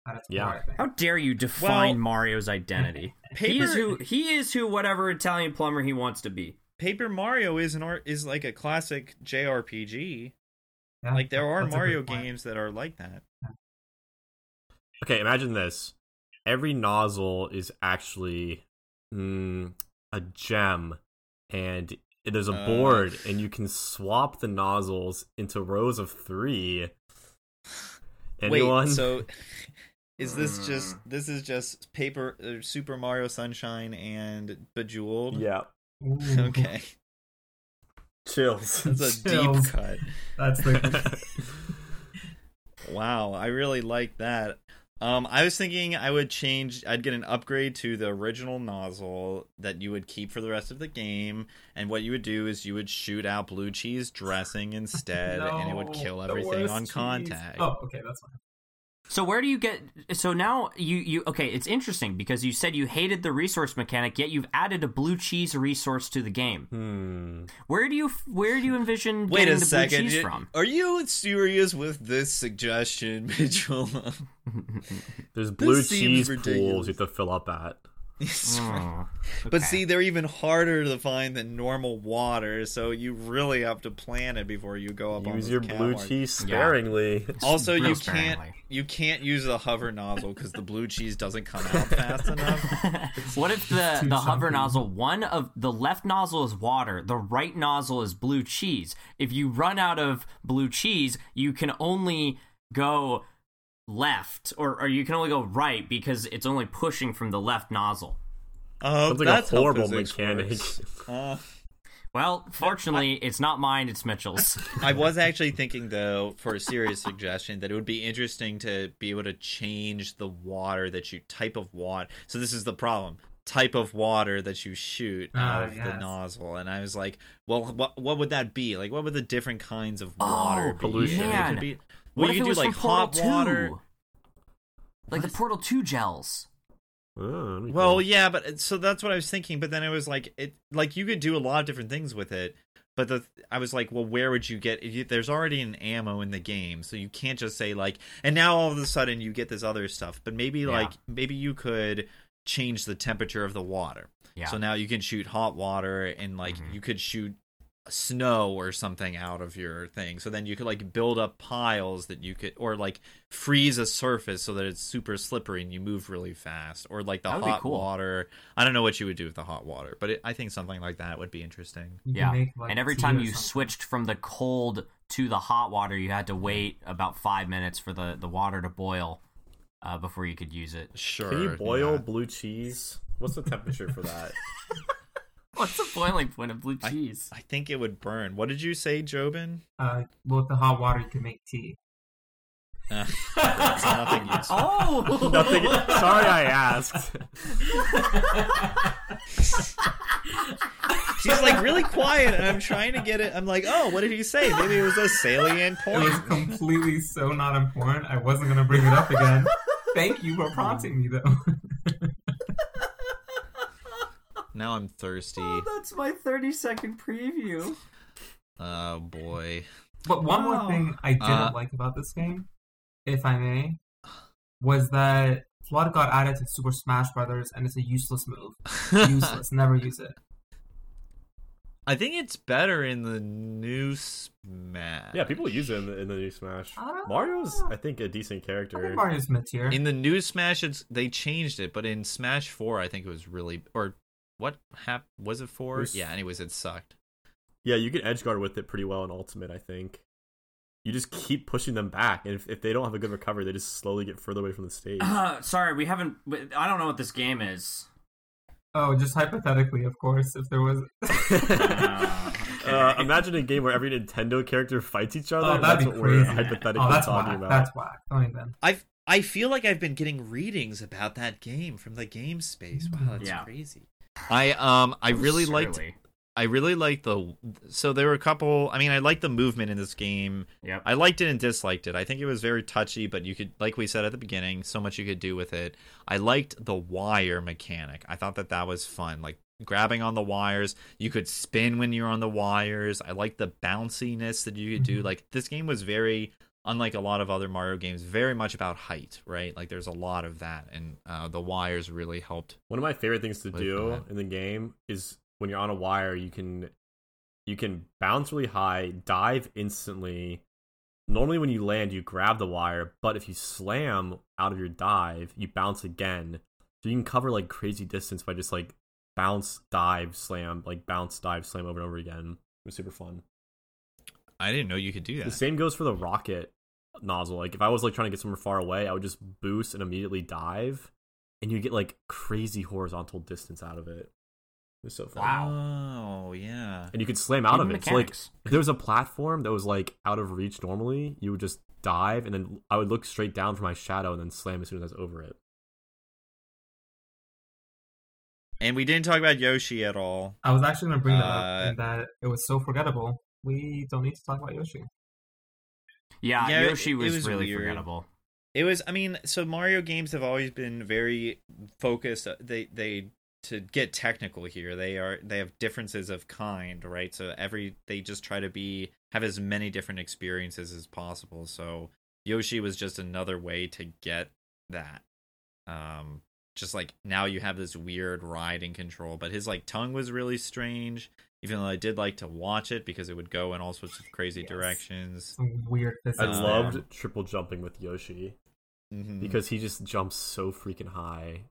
at its Yeah. core. How dare you define Well- Mario's identity? Paper, He is who he is who whatever Italian plumber he wants to be. Paper Mario is an art is like a classic JRPG. Yeah, Like there are that's a good Mario games that are like that. Okay, imagine this. Every nozzle is actually mm, a gem, and there's a Uh. board, and you can swap the nozzles into rows of three. Anyone? Wait, so is this just this is just Paper uh, Super Mario Sunshine and Bejeweled? yeah, Ooh, Okay, chills. that's a Chills. deep cut. That's the Wow, I really like that. Um, I was thinking I would change. I'd get an upgrade to the original nozzle that you would keep for the rest of the game, and what you would do is you would shoot out blue cheese dressing instead, and it would kill everything on cheese. contact. Oh, okay, that's fine. So where do you get? So now you you okay? It's interesting because you said you hated the resource mechanic, yet you've added a blue cheese resource to the game. Hmm. Where do you where do you envision Wait getting a the second. blue cheese you- from? Are you serious with this suggestion, Mitchell? There's blue cheese ridiculous. pools you have to fill up at. Oh, But okay. see, they're even harder to find than normal water, so you really have to plan it before you go up on Use your cat blue cheese sparingly. Also, you sparingly. can't you can't use the hover nozzle because the blue cheese doesn't come out fast enough. what if the the hover chunky. nozzle one of the left nozzle is water, the right nozzle is blue cheese. If you run out of blue cheese, you can only go left or, or you can only go right because it's only pushing from the left nozzle. Uh, Sounds like that's a horrible physics mechanic. Uh, Well, fortunately, it's not mine, it's Mitchell's. I was actually thinking, though, for a serious suggestion, that it would be interesting to be able to change the water that you type of water. So this is the problem: type of water that you shoot Ah, out of the nozzle. And I was like, well, what what would that be? Like, what would the different kinds of water Oh, be? pollution. It could be- What well, if you it could was do like from Portal hot 2? water. Like the Portal 2 gels. Oh, Well, cool. yeah, but so that's what I was thinking. But then it was like it, like you could do a lot of different things with it. But the I was like, well, where would you get? You, there's already an ammo in the game, so you can't just say like, and now all of a sudden you get this other stuff. But maybe Yeah. like maybe you could change the temperature of the water. Yeah. So now you can shoot hot water, and like Mhm. you could shoot snow or something out of your thing. So then you could like build up piles that you could, or like freeze a surface so that it's super slippery and you move really fast, or like the That would be hot cool. water. I don't know what you would do with the hot water, but it, I think something like that would be interesting. You Yeah. make, like, and every time you something. switched from the cold to the hot water, you had to wait about five minutes for the, the water to boil uh, before you could use it. Sure. Can you boil yeah. blue cheese? What's the temperature for that? What's the boiling point of blue cheese? I think it would burn. What did you say, Jobin? uh, well, with the hot water, you can make tea. Uh, nothing useful. Oh, Nothing. Sorry, I asked. She's like really quiet, and I'm trying to get it. I'm like, oh, what did he say? Maybe it was a salient point. It was completely so not important. I wasn't gonna bring it up again. Thank you for prompting me, though. Now I'm thirsty. Oh, that's my 30 second preview. Oh boy. But one Oh. more thing I didn't Uh, like about this game, if I may, was that FLUDD got added to Super Smash Brothers, and it's a useless move. Useless. Never use it. I think it's better in the new Smash. Yeah, people use it in the, in the new Smash. I Mario's, know. I think, a decent I character. think Mario's mid tier. In the new Smash, it's they changed it, but in Smash Four, I think it was really or what hap was it four? There's- Yeah. Anyways, it sucked. Yeah, you can edge guard with it pretty well in Ultimate, I think. You just keep pushing them back, and if, if they don't have a good recovery, they just slowly get further away from the stage. Uh, sorry, we haven't. I don't know what this game is. Oh, just hypothetically, of course, if there was. Uh, okay. Uh, imagine a game where every Nintendo character fights each other. Oh, that's what crazy. we're hypothetically oh, that's talking whack. about. That's whack. Don't even. I've I feel like I've been getting readings about that game from the game space. Wow, that's Yeah. crazy. I um I really liked I really liked the so there were a couple I mean I liked the movement in this game. Yeah. I liked it and disliked it. I think it was very touchy, but you could like we said at the beginning, so much you could do with it. I liked the wire mechanic. I thought that that was fun. Like grabbing on the wires, you could spin when you're on the wires. I liked the bounciness that you could do. Mhm. Like this game was very unlike a lot of other Mario games, very much about height, right? Like there's a lot of that, and uh, the wires really helped. One of my favorite things to do that. in the game is when you're on a wire, you can you can bounce really high, dive instantly. Normally, when you land, you grab the wire, but if you slam out of your dive, you bounce again. So you can cover like crazy distance by just like bounce, dive, slam, like bounce, dive, slam over and over again. It was super fun. I didn't know you could do that. The same goes for the rocket nozzle. Like if I was like trying to get somewhere far away, I would just boost and immediately dive, and you get like crazy horizontal distance out of it. It was so fun. Oh yeah. And you could slam out Even of it. So like if there was a platform that was like out of reach normally, you would just dive and then I would look straight down for my shadow and then slam as soon as I was over it. And we didn't talk about Yoshi at all. I was actually going to bring that Uh, up, and that it was so forgettable. We don't need to talk about Yoshi. Yeah, Yeah, Yoshi it was, was really weird. forgettable. It was. I mean, so Mario games have always been very focused. uh, They they to get technical here. They are they have differences of kind, right? So every they just try to be have as many different experiences as possible. So Yoshi was just another way to get that. Um, just like now you have this weird ride riding control, but his like tongue was really strange. Even though I did like to watch it because it would go in all sorts of crazy Yes. directions. Some weird. I loved triple jumping with Yoshi Mhm. because he just jumps so freaking high.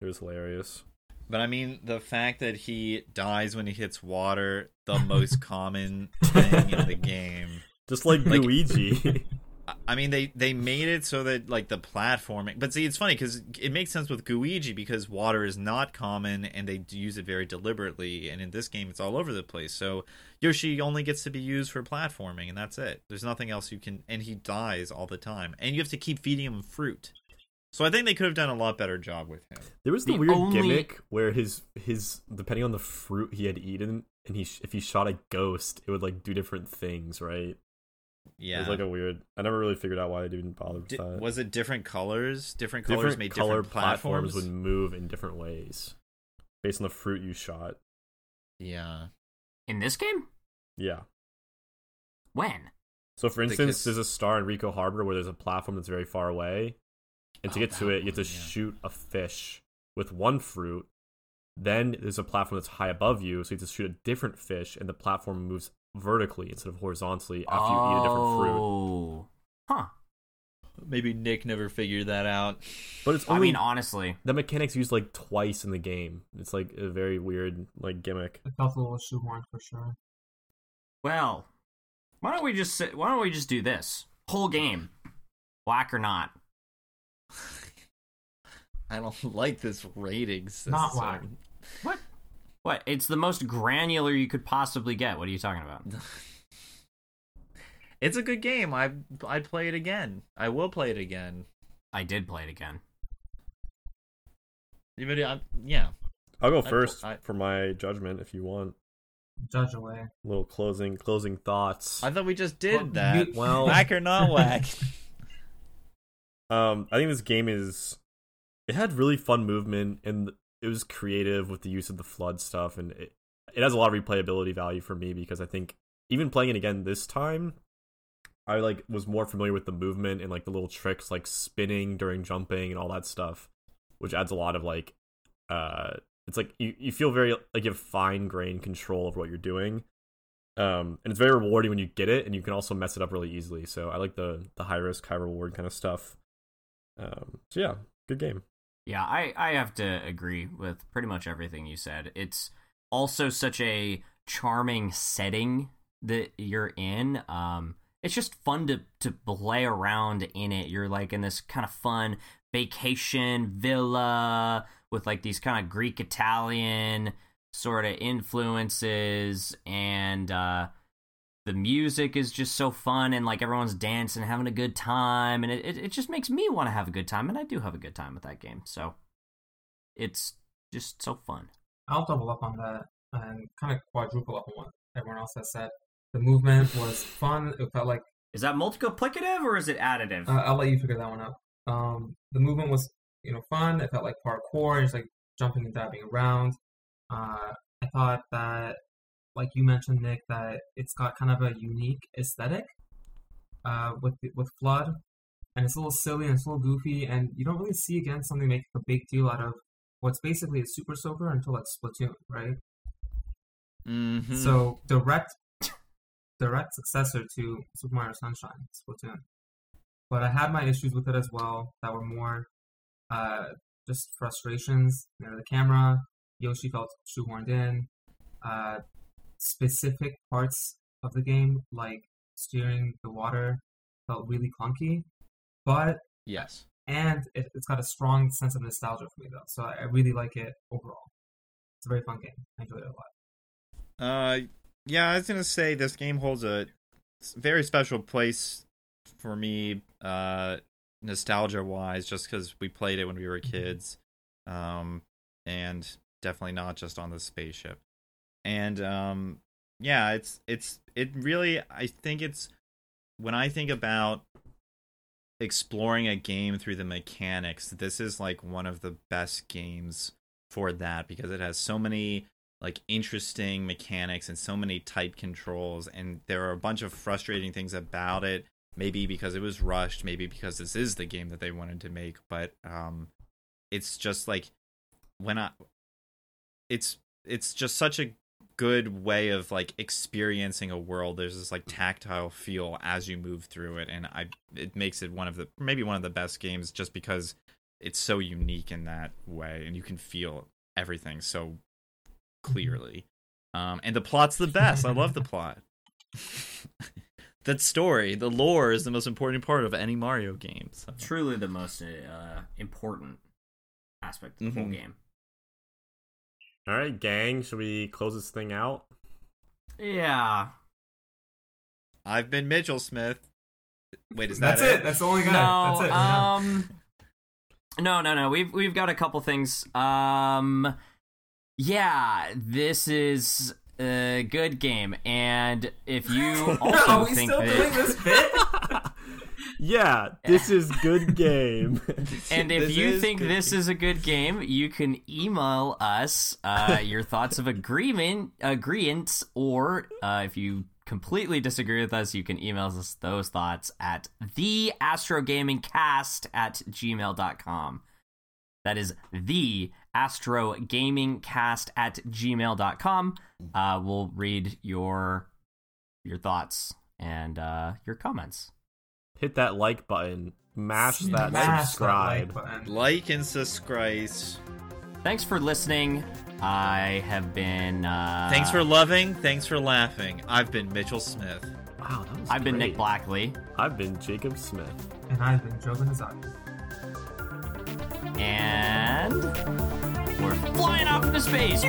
It was hilarious. But I mean, the fact that he dies when he hits water, the most common thing in the game. Just like, Like- Luigi. I- I mean, they they made it so that like the platforming. But see, it's funny because it makes sense with Guigi because water is not common and they use it very deliberately. And in this game, it's all over the place. So Yoshi only gets to be used for platforming, and that's it. There's nothing else you can. And he dies all the time, and you have to keep feeding him fruit. So I think they could have done a lot better job with him. There was the, The weird only- gimmick where his his depending on the fruit he had eaten, and he if he shot a ghost, it would like do different things, right? It Yeah. was like a weird. I never really figured out why they didn't bother with Di- that. was it different colors? Different colors different made color different platforms. would move in different ways based on the fruit you shot. Yeah. In this game? Yeah. When? So, for instance, Because- there's a star in Ricco Harbor where there's a platform that's very far away, and to Oh, get to that it, you have to yeah. shoot a fish with one fruit. Then there's a platform that's high above you, so you have to shoot a different fish, and the platform moves vertically instead of horizontally after you eat a different fruit. Oh. Huh. Maybe Nick never figured that out. But it's I mean, honestly, the mechanics used like twice in the game. It's like a very weird like gimmick. A couple a little shoehorned for sure. well, why don't we just sit, why don't we just do this whole game, black or not? I don't like this rating system. Not whack. What? What? It's the most granular you could possibly get. What are you talking about? It's a good game. I I'd play it again. I will play it again. I did play it again. Even I, yeah. I'll go I- first I- for my judgment if you want. Judge away. Little closing closing thoughts. I thought we just did Well, that. you- Well- whack or not whack. Um, I think this game is. It had really fun movement and it was creative with the use of the FLUDD stuff, and it it has a lot of replayability value for me because I think even playing it again this time, I like was more familiar with the movement and like the little tricks like spinning during jumping and all that stuff, which adds a lot of like, uh, it's like you you feel very like you have fine grained control of what you're doing. Um, and it's very rewarding when you get it, and you can also mess it up really easily. So I like the the high risk, high reward kind of stuff. Um, so yeah, good game. Yeah, I, I have to agree with pretty much everything you said. It's also such a charming setting that you're in. Um, it's just fun to, to play around in it. You're like in this kind of fun vacation villa with like these kind of Greek Italian sort of influences and uh the music is just so fun and like everyone's dancing having a good time and it, it, it just makes me want to have a good time and i do have a good time with that game so it's just so fun I'll double up on that and kind of quadruple up on what everyone else has said. The movement was fun. It felt like is that multiplicative or is it additive uh, I'll let you figure that one out. Um, the movement was you know fun. It felt like parkour. It's like jumping and diving around. Uh, I thought that, like you mentioned, Nick, that it's got kind of a unique aesthetic uh, with with FLUDD, and it's a little silly and it's a little goofy, and you don't really see again something make a big deal out of what's basically a Super Soaker until like Splatoon, right? mm-hmm. So direct direct successor to Super Mario Sunshine, Splatoon. But I had my issues with it as well that were more uh, just frustrations. You know, the camera, Yoshi felt shoehorned in. Uh, specific parts of the game, like steering the water, felt really clunky. But yes. and it, it's got a strong sense of nostalgia for me though, so I, I really like it overall. It's a very fun game. I enjoyed it a lot. Uh, yeah, I was gonna say this game holds a very special place for me, uh, nostalgia wise, just because we played it when we were kids, um, and definitely not just on the spaceship. And um, yeah, it's it's it really. I think it's when I think about exploring a game through the mechanics, this is like one of the best games for that because it has so many like interesting mechanics and so many tight controls and there are a bunch of frustrating things about it maybe because it was rushed maybe because this is the game that they wanted to make but um it's just like when i it's it's just such a good way of like experiencing a world there's this like tactile feel as you move through it and i it makes it one of the maybe one of the best games just because it's so unique in that way and you can feel everything so clearly um and the plot's the best i love the plot that story the lore is the most important part of any mario game so. truly the most uh, important aspect of the Mhm. whole game All right, gang, should we close this thing out? yeah i've been mitchell smith wait is that That's it. That's the only guy. No, That's it. Um, no, no, no. We've we've got a couple things. Um, yeah, this is a good game, and if you also Are we think still that, doing this bit? Yeah, this is good game. and if This you think good this is a good game, you can email us uh, your thoughts of agreement, agreements, or uh, if you completely disagree with us, you can email us those thoughts at the astrogamingcast at gmail.com. That is the astrogamingcast at gmail.com. Uh, we'll read your your thoughts and uh, your comments. Hit that like button. Mash that Smash subscribe. That like button. like and subscribe Thanks for listening. I have been. Uh, thanks for loving thanks for laughing i've been mitchell smith wow, that was I've been. Nick Blackley, I've been Jacob Smith. And I've been Joe Benazati. and we're flying off into space.